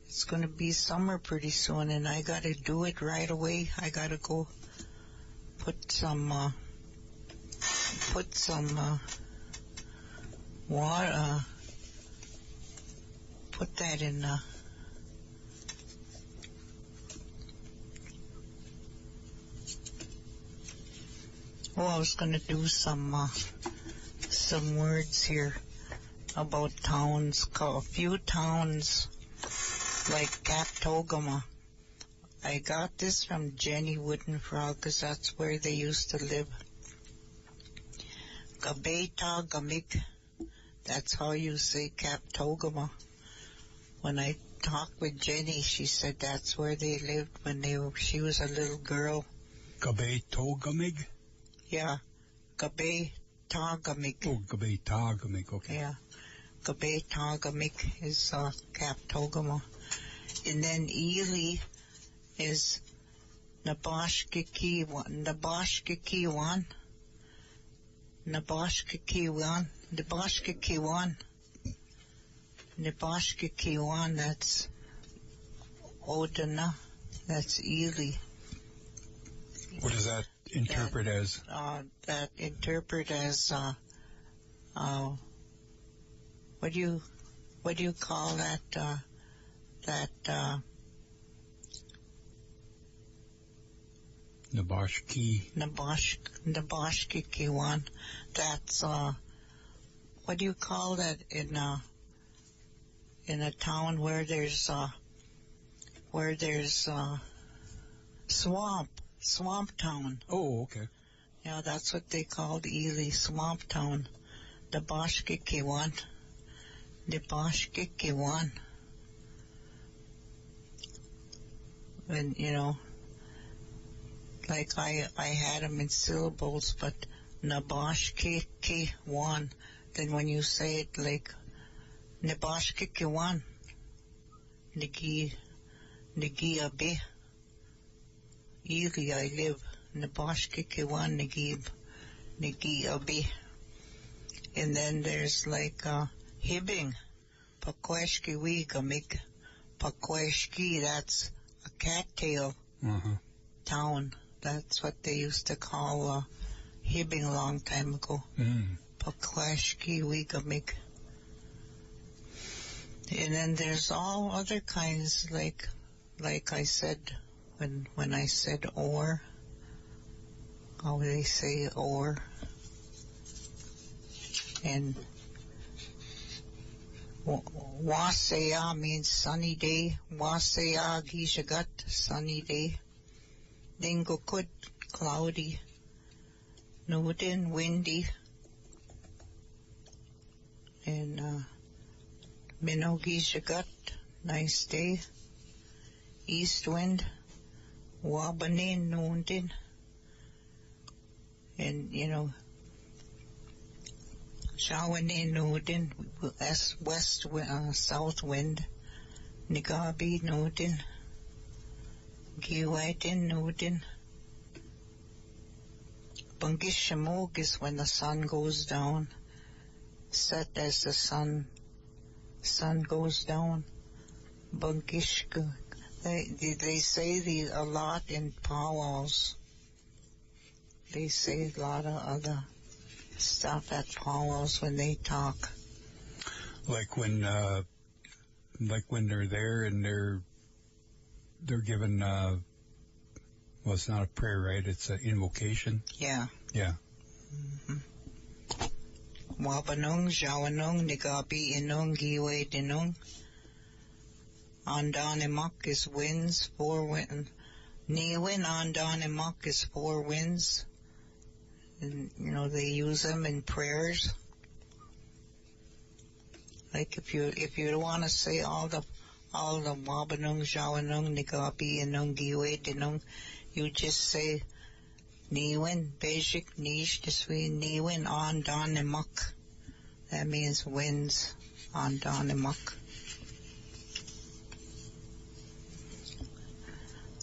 [SPEAKER 3] it's going to be summer pretty soon and I got to do it right away. I got to go put some, uh, put some, uh, water, uh, put that in, uh, Oh, I was going to do some uh, some words here about towns. A few towns like Kabetogama. I got this from Jenny Wooden Frog because that's where they used to live. Gabeta Gamig. That's how you say Kabetogama. When I talked with Jenny, she said that's where they lived when they were, she was a little girl.
[SPEAKER 2] Gabe Togamig?
[SPEAKER 3] Yeah. Gabe Tagamik.
[SPEAKER 2] Oh, Gabe Togamig, okay.
[SPEAKER 3] Yeah. Gabe Tagamik is uh, Cap Togama. And then Ely is Nabashkikiwan. Nabashkikiwan. Nebraska Kiwan, Nebraska Kiwan, Nebraska Kiwan, that's Odana, that's Ely.
[SPEAKER 2] What is that interpret as?
[SPEAKER 3] Uh, that interpret as, uh, uh, what do you, what do you call that, uh, that, uh,
[SPEAKER 2] Nabashki.
[SPEAKER 3] Nabosh, Naboshki Kiwan. That's, uh, what do you call that in, uh, in a town where there's, uh, where there's, uh, swamp, swamp town.
[SPEAKER 2] Oh, okay.
[SPEAKER 3] Yeah, that's what they called Ely, swamp town. The Kiwan. The Kiwan. And, you know, like I, I had them in syllables, but Nabashkikiwan. Then when you say it like Nabashkikiwan, Nagi, Nagi Abe, Ely I live, Nabashkikiwan Nagib, Nagi Abe. And then there's like, uh, Hibbing, Pakweshki Wigamik, Pakweshki, that's a cattail
[SPEAKER 2] Uh-huh.
[SPEAKER 3] town. That's what they used to call uh, Hibbing a long time ago.
[SPEAKER 2] Mm.
[SPEAKER 3] Pakwashki Wigamik. And then there's all other kinds, like, like I said, when when I said or, they say or? And wa- Wasaya means sunny day. Wasaya gishagat, sunny day. Dingokut, cloudy. Nudin, windy. And, uh, Minogishagut, nice day. East wind. Wabanin, Nundin. And, you know, Shawanin, Nundin, west, uh, south wind. Nigabi, Nundin. Giwaitin, Nundin. Bungishamog is when the sun goes down. Set as the sun sun goes down. Bungishka. They, they, they say the, a lot in powwows. They say a lot of other stuff at powwows when they talk.
[SPEAKER 2] Like when, uh, like when they're there and they're, they're given, uh, well, it's not a prayer, right? It's an invocation.
[SPEAKER 3] Yeah.
[SPEAKER 2] Yeah.
[SPEAKER 3] Wabanung, Jawanung, Nigabi, Inung, Giwe, Dinung. Andanimak is winds, four wind. Niwin, Andanimak is four winds. And, you know, they use them in prayers. Like if you, if you want to say all the, all the Wabanung, Jawanung, Nigabi, Inung, Giwe, Dinung, you just say, Niwin, basic, niche, Niswi, Niwin, on. That means winds on.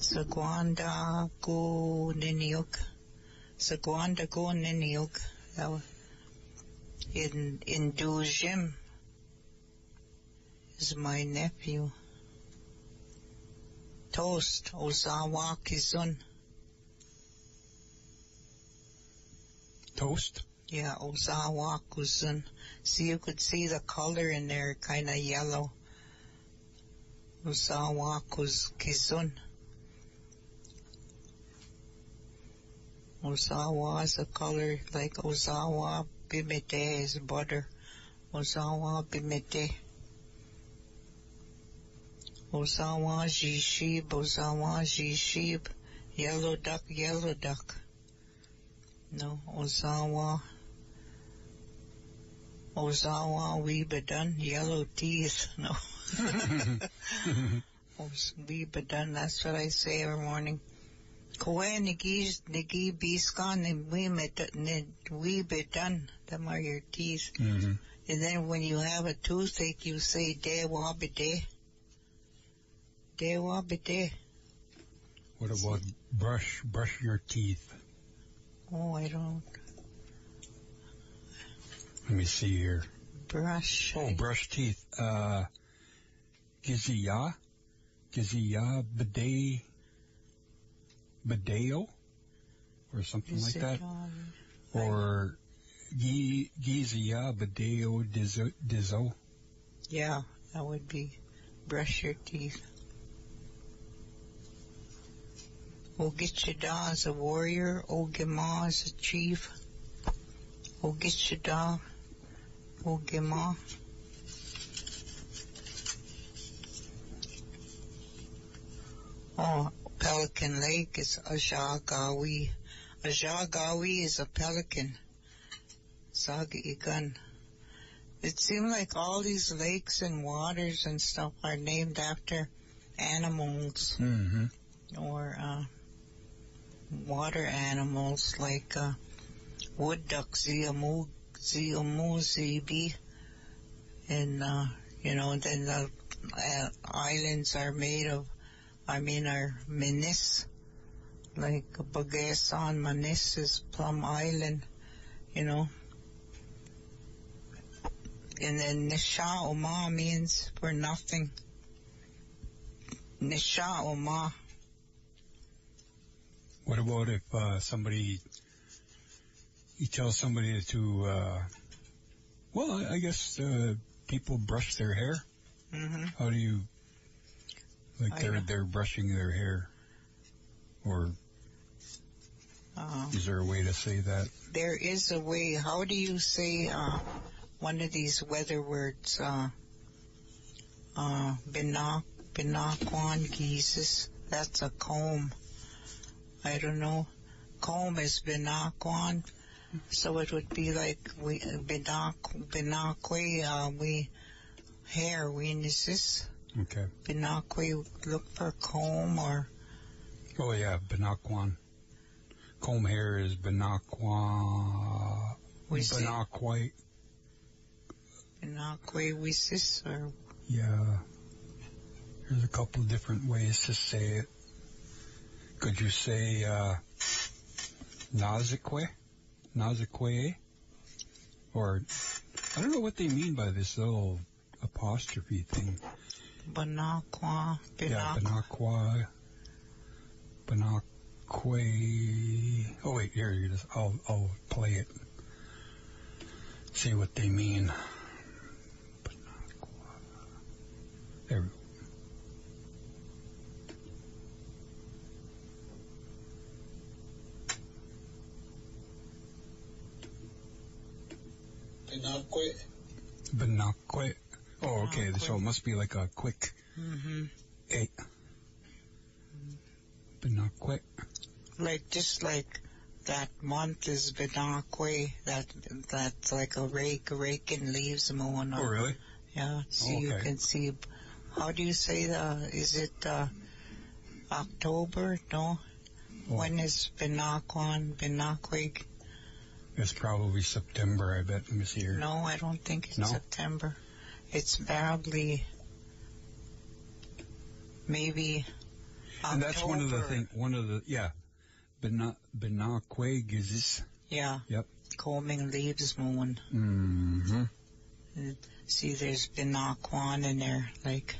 [SPEAKER 3] Sagwanda go Niniuk. Sagwanda go Niniuk. In, in Dujim is my nephew. Toast, Ozawa Kizun.
[SPEAKER 2] Toast?
[SPEAKER 3] Yeah, Ozawa Kuzun. See, you could see the color in there, kind of yellow. Ozawa Kizun. Ozawa is a color like Ozawa Bimete is butter. Ozawa Bimete. Ozawa Jishib, Ozawa Jishib. Yellow duck, yellow duck. No, Ozawa. Ozawa Weebadun, yellow teeth. No. [LAUGHS] [LAUGHS] Weebadun, that's what I say every morning. Koe nigi nigi biskan and Weebadun, them are your teeth.
[SPEAKER 2] Mm-hmm.
[SPEAKER 3] And then when you have a toothache, you say de wabide. De wabide.
[SPEAKER 2] What about brush, brush your teeth?
[SPEAKER 3] Oh, I don't.
[SPEAKER 2] Let me see here.
[SPEAKER 3] Brush.
[SPEAKER 2] Oh, brush teeth. Uh, Giziya? Giziya bidet, bideo? Or something like that.
[SPEAKER 3] um,
[SPEAKER 2] Or Gi- Giziya bideo dizo, dizo.
[SPEAKER 3] Yeah, that would be brush your teeth. Ogitchada is a warrior. Ogima is a chief. Ogitchada. Ogima. Oh, Pelican Lake is Ajagawi. Ajagawi is a pelican. Saga It seemed like all these lakes and waters and stuff are named after animals
[SPEAKER 2] Mm-hmm.
[SPEAKER 3] or uh, water animals like uh, wood duck, Ziamu, Ziamu, Zibi, and uh, you know, then the uh, islands are made of, I mean, are Minis, like Bagasan Manis is Plum Island, you know. And then Nisha Oma means for nothing. Nisha Oma.
[SPEAKER 2] What about if uh, somebody, you tell somebody to, uh, well, I, guess uh, people brush their hair.
[SPEAKER 3] hmm
[SPEAKER 2] How do you, like they're they're brushing their hair, or
[SPEAKER 3] Uh,
[SPEAKER 2] is there a way to say that?
[SPEAKER 3] there is a way. How do you say uh, one of these weather words? Uh, uh, binoquan geeses. That's a comb. I don't know. Comb is binoquan. So it would be like we binoc binoque. Uh, we hair. We is this
[SPEAKER 2] Okay.
[SPEAKER 3] binoque? Look for comb or
[SPEAKER 2] Oh yeah, Binaquan. Comb hair is Binaquan.
[SPEAKER 3] we say
[SPEAKER 2] Binaquite.
[SPEAKER 3] We sis or
[SPEAKER 2] Yeah. There's a couple of different ways to say it. Could you say uh, Nazique? Nazique? Or I don't know what they mean by this little apostrophe thing.
[SPEAKER 3] Binoquan.
[SPEAKER 2] Yeah,
[SPEAKER 3] Binoc.
[SPEAKER 2] Binaque. Binaque. Oh wait, here you just. I'll I'll play it. See what they mean. Binaque. There we go.
[SPEAKER 4] Pinakwe.
[SPEAKER 2] Binaque. Oh, okay. So it must be like a quick
[SPEAKER 3] hmm
[SPEAKER 2] eight. Binaque.
[SPEAKER 3] Like just like that month is binoque. That that's like a rake, raking leaves mowing.
[SPEAKER 2] Oh, really?
[SPEAKER 3] Yeah. So you
[SPEAKER 2] Okay.
[SPEAKER 3] can see. How do you say the? Is it uh, October? No.
[SPEAKER 2] Oh.
[SPEAKER 3] When is binoquan? Binoque?
[SPEAKER 2] It's probably September, I bet. Let me see here.
[SPEAKER 3] No, I don't think it's
[SPEAKER 2] No?
[SPEAKER 3] September. It's probably maybe.
[SPEAKER 2] And that's one of the
[SPEAKER 3] October.
[SPEAKER 2] thing. One of the yeah. Is
[SPEAKER 3] Yeah.
[SPEAKER 2] Yep.
[SPEAKER 3] Combing leaves mowing.
[SPEAKER 2] Mm-hmm.
[SPEAKER 3] See, there's binoquan in there, like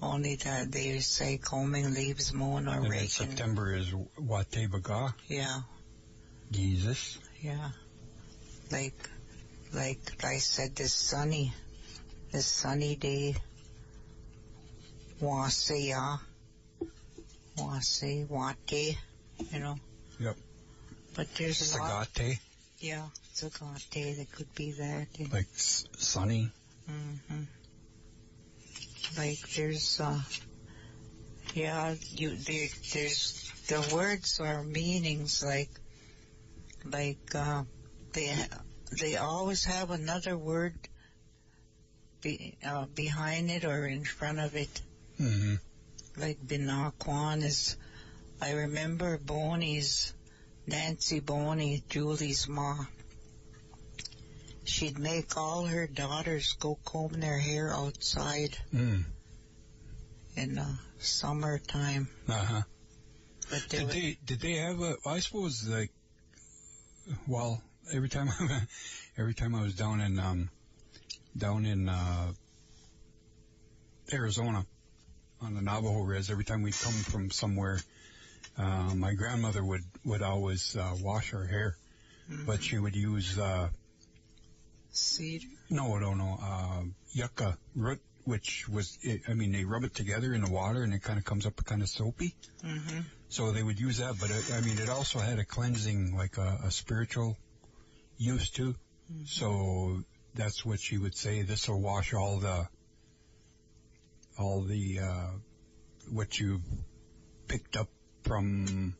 [SPEAKER 3] only that they say combing leaves mowing or
[SPEAKER 2] And
[SPEAKER 3] raking.
[SPEAKER 2] September is Watebaga,
[SPEAKER 3] Yeah,
[SPEAKER 2] Jesus.
[SPEAKER 3] yeah. Like, like I said, this sunny, this sunny day. Wasaya, Wasi, wate, you know.
[SPEAKER 2] Yep.
[SPEAKER 3] But there's a lot.
[SPEAKER 2] Sagate,
[SPEAKER 3] Yeah, sagate. That could be that. and-
[SPEAKER 2] like s- sunny.
[SPEAKER 3] hmm Like there's, uh, yeah, you there, there's the words or meanings like, like uh, they they always have another word be, uh, behind it or in front of it.
[SPEAKER 2] Mm-hmm.
[SPEAKER 3] Like Binaquan is, I remember Boney's, Nancy Boney, Julie's ma. She'd make all her daughters go comb their hair outside
[SPEAKER 2] Mm.
[SPEAKER 3] in the summertime.
[SPEAKER 2] Uh-huh.
[SPEAKER 3] But
[SPEAKER 2] Did they did they have a I suppose like well, every time, [LAUGHS] I, every time I was down in, um, down in, uh, Arizona on the Navajo res, every time we'd come from somewhere, uh, my grandmother would, would always, uh, wash her hair, but she would use, uh,
[SPEAKER 3] Cedar.
[SPEAKER 2] no, no, no, uh, yucca root, which was, it, I mean, they rub it together in the water and it kind of comes up kind of soapy.
[SPEAKER 3] Mm-hmm.
[SPEAKER 2] So they would use that, but it, I mean, it also had a cleansing, like a, a spiritual use too. So that's what she would say. This will wash all the, all the, uh, what you picked up from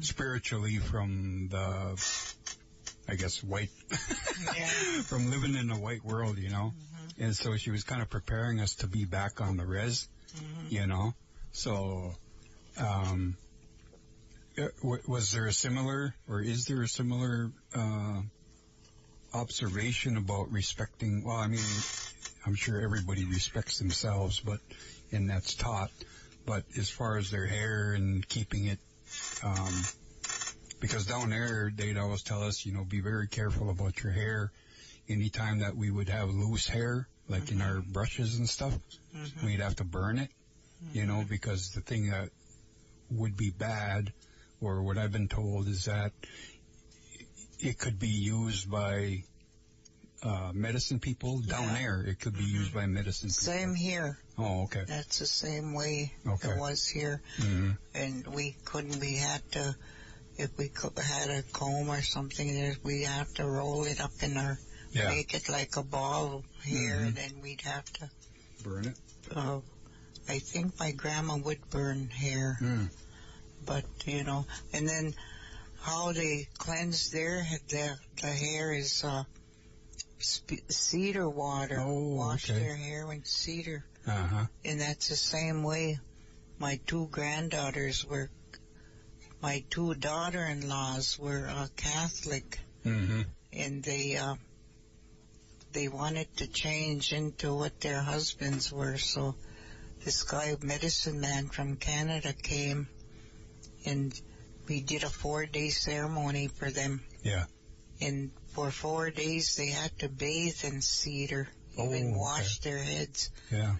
[SPEAKER 2] spiritually from the, I guess, white, [LAUGHS] from living in the white world, you know? And so she was kind of preparing us to be back on the res, you know? So, um, uh, was there a similar, or is there a similar, uh, observation about respecting, well, I mean, I'm sure everybody respects themselves, but, and that's taught, but as far as their hair and keeping it, um, because down there, they'd always tell us, you know, be very careful about your hair. Anytime that we would have loose hair, like in our brushes and stuff, we'd have to burn it, you know, because the thing that would be bad, or what I've been told is that it could be used by uh, medicine people down
[SPEAKER 3] Yeah.
[SPEAKER 2] there. It could be used by medicine people.
[SPEAKER 3] Same here.
[SPEAKER 2] Oh, okay.
[SPEAKER 3] That's the same way
[SPEAKER 2] Okay.
[SPEAKER 3] it was here.
[SPEAKER 2] hmm
[SPEAKER 3] And we couldn't, we had to, if we had a comb or something, there, we had to roll it up in our,
[SPEAKER 2] Yeah.
[SPEAKER 3] make it like a ball here,
[SPEAKER 2] Mhm.
[SPEAKER 3] and then we'd have to,
[SPEAKER 2] Burn it.
[SPEAKER 3] uh, I think my grandma would burn hair,
[SPEAKER 2] Mm.
[SPEAKER 3] but, you know, and then how they cleanse their, the, the hair is, uh, sp- cedar water.
[SPEAKER 2] Oh,
[SPEAKER 3] Wash
[SPEAKER 2] okay.
[SPEAKER 3] their hair with cedar.
[SPEAKER 2] Uh huh.
[SPEAKER 3] And that's the same way my two granddaughters were, my two daughter-in-laws were uh, Catholic
[SPEAKER 2] hmm
[SPEAKER 3] and they, uh, they wanted to change into what their husbands were. So this guy, medicine man from Canada came and we did a four day ceremony for them.
[SPEAKER 2] Yeah.
[SPEAKER 3] And for four days they had to bathe in cedar, even
[SPEAKER 2] Oh, okay.
[SPEAKER 3] wash their heads
[SPEAKER 2] Yeah.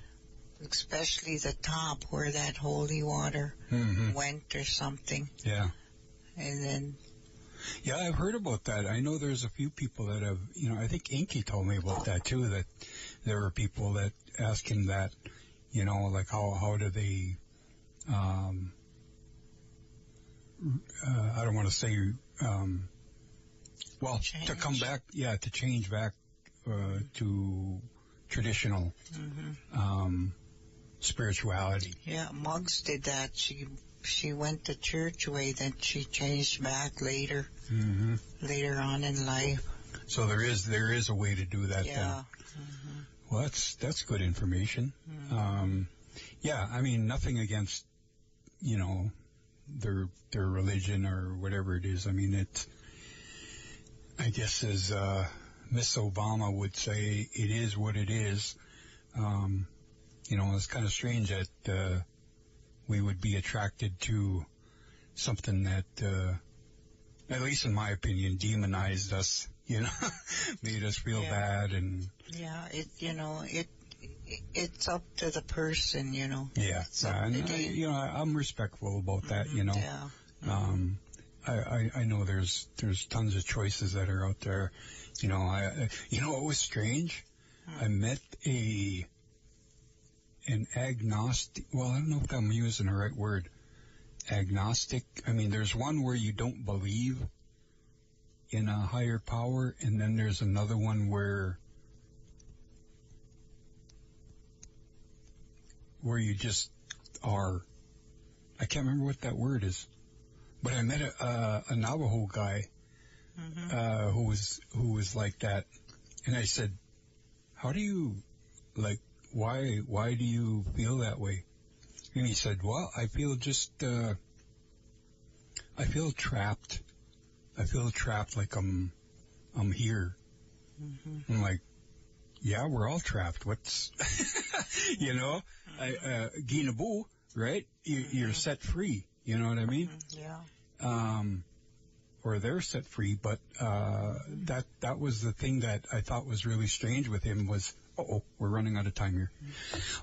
[SPEAKER 3] especially the top where that holy water
[SPEAKER 2] hmm
[SPEAKER 3] went or something.
[SPEAKER 2] Yeah.
[SPEAKER 3] And then,
[SPEAKER 2] Yeah, I've heard about that. I know there's a few people that have, you know, I think Inky told me about that too, that there were people that ask him that, you know, like how, how do they, um, uh, I don't want to say, um, well, to come back, yeah, to change back, uh, to traditional,
[SPEAKER 3] hmm
[SPEAKER 2] um, spirituality.
[SPEAKER 3] yeah, Muggs did that. She she went the church way, then she changed back later,
[SPEAKER 2] hmm
[SPEAKER 3] later on in life.
[SPEAKER 2] So there is, there is a way to do that then.
[SPEAKER 3] Yeah.
[SPEAKER 2] Well, that's that's good information.
[SPEAKER 3] Mhm.
[SPEAKER 2] Um, yeah, I mean nothing against you know their their religion or whatever it is. I mean it. I guess as uh, Miss Obama would say, it is what it is. Um, you know, it's kind of strange that uh, we would be attracted to something that, uh, at least in my opinion, demonized us. You know, [LAUGHS] made us feel
[SPEAKER 3] Yeah.
[SPEAKER 2] bad and
[SPEAKER 3] Yeah, it you know it, it it's up to the person, you know.
[SPEAKER 2] Yeah, yeah, and I,
[SPEAKER 3] the-
[SPEAKER 2] you know, I'm respectful about that. You know,
[SPEAKER 3] Yeah.
[SPEAKER 2] um, I, I I know there's there's tons of choices that are out there. You know, I I- you know it was strange? I met a an agnostic. Well, I don't know if I'm using the right word. Agnostic. I mean, there's one where you don't believe in a higher power, and then there's another one where where you just are. I can't remember what that word is, but I met a, uh, a Navajo guy
[SPEAKER 3] Mhm.
[SPEAKER 2] uh, who was who was like that, and I said, "How do you like? Why why do you feel that way?" And he said, "Well, I feel just uh, I feel trapped. I feel trapped, like I'm I'm here."
[SPEAKER 3] Mhm.
[SPEAKER 2] I'm like, "Yeah, we're all trapped. What's [LAUGHS] you know, uh, Ginabu, right? You, you're set free. You know what I mean?"
[SPEAKER 3] Yeah.
[SPEAKER 2] um, or they're set free. But uh, that that was the thing that I thought was really strange with him was. Oh, we're running out of time here.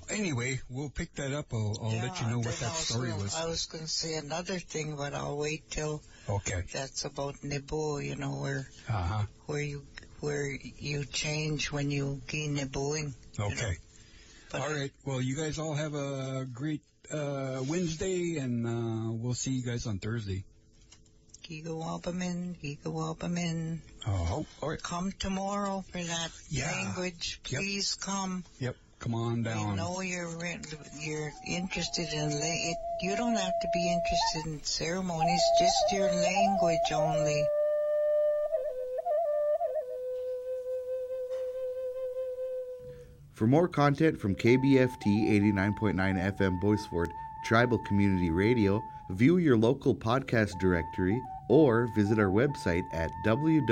[SPEAKER 2] Anyway, we'll pick that up. I'll, I'll let you know what that story was.
[SPEAKER 3] I was going to say another thing, but I'll wait till
[SPEAKER 2] Okay.
[SPEAKER 3] that's about Nebo, you know, where
[SPEAKER 2] Uh huh.
[SPEAKER 3] where you where you change when you gain Neboing.
[SPEAKER 2] Okay.
[SPEAKER 3] But
[SPEAKER 2] All right. Well, you guys all have a great uh, Wednesday, and uh, we'll see you guys on Thursday.
[SPEAKER 3] Giga Wabamin, Giga Wabamin.
[SPEAKER 2] Oh, all right.
[SPEAKER 3] Come tomorrow for that
[SPEAKER 2] Yeah.
[SPEAKER 3] language.
[SPEAKER 2] Yep.
[SPEAKER 3] Please come.
[SPEAKER 2] Yep. Come on
[SPEAKER 3] I
[SPEAKER 2] down.
[SPEAKER 3] know you're you're interested in la- it. You don't have to be interested in ceremonies, just your language only.
[SPEAKER 1] For more content from KBFT 89.9 FM Bois Forte Tribal Community Radio, view your local podcast directory or visit our website at www.kbft.org.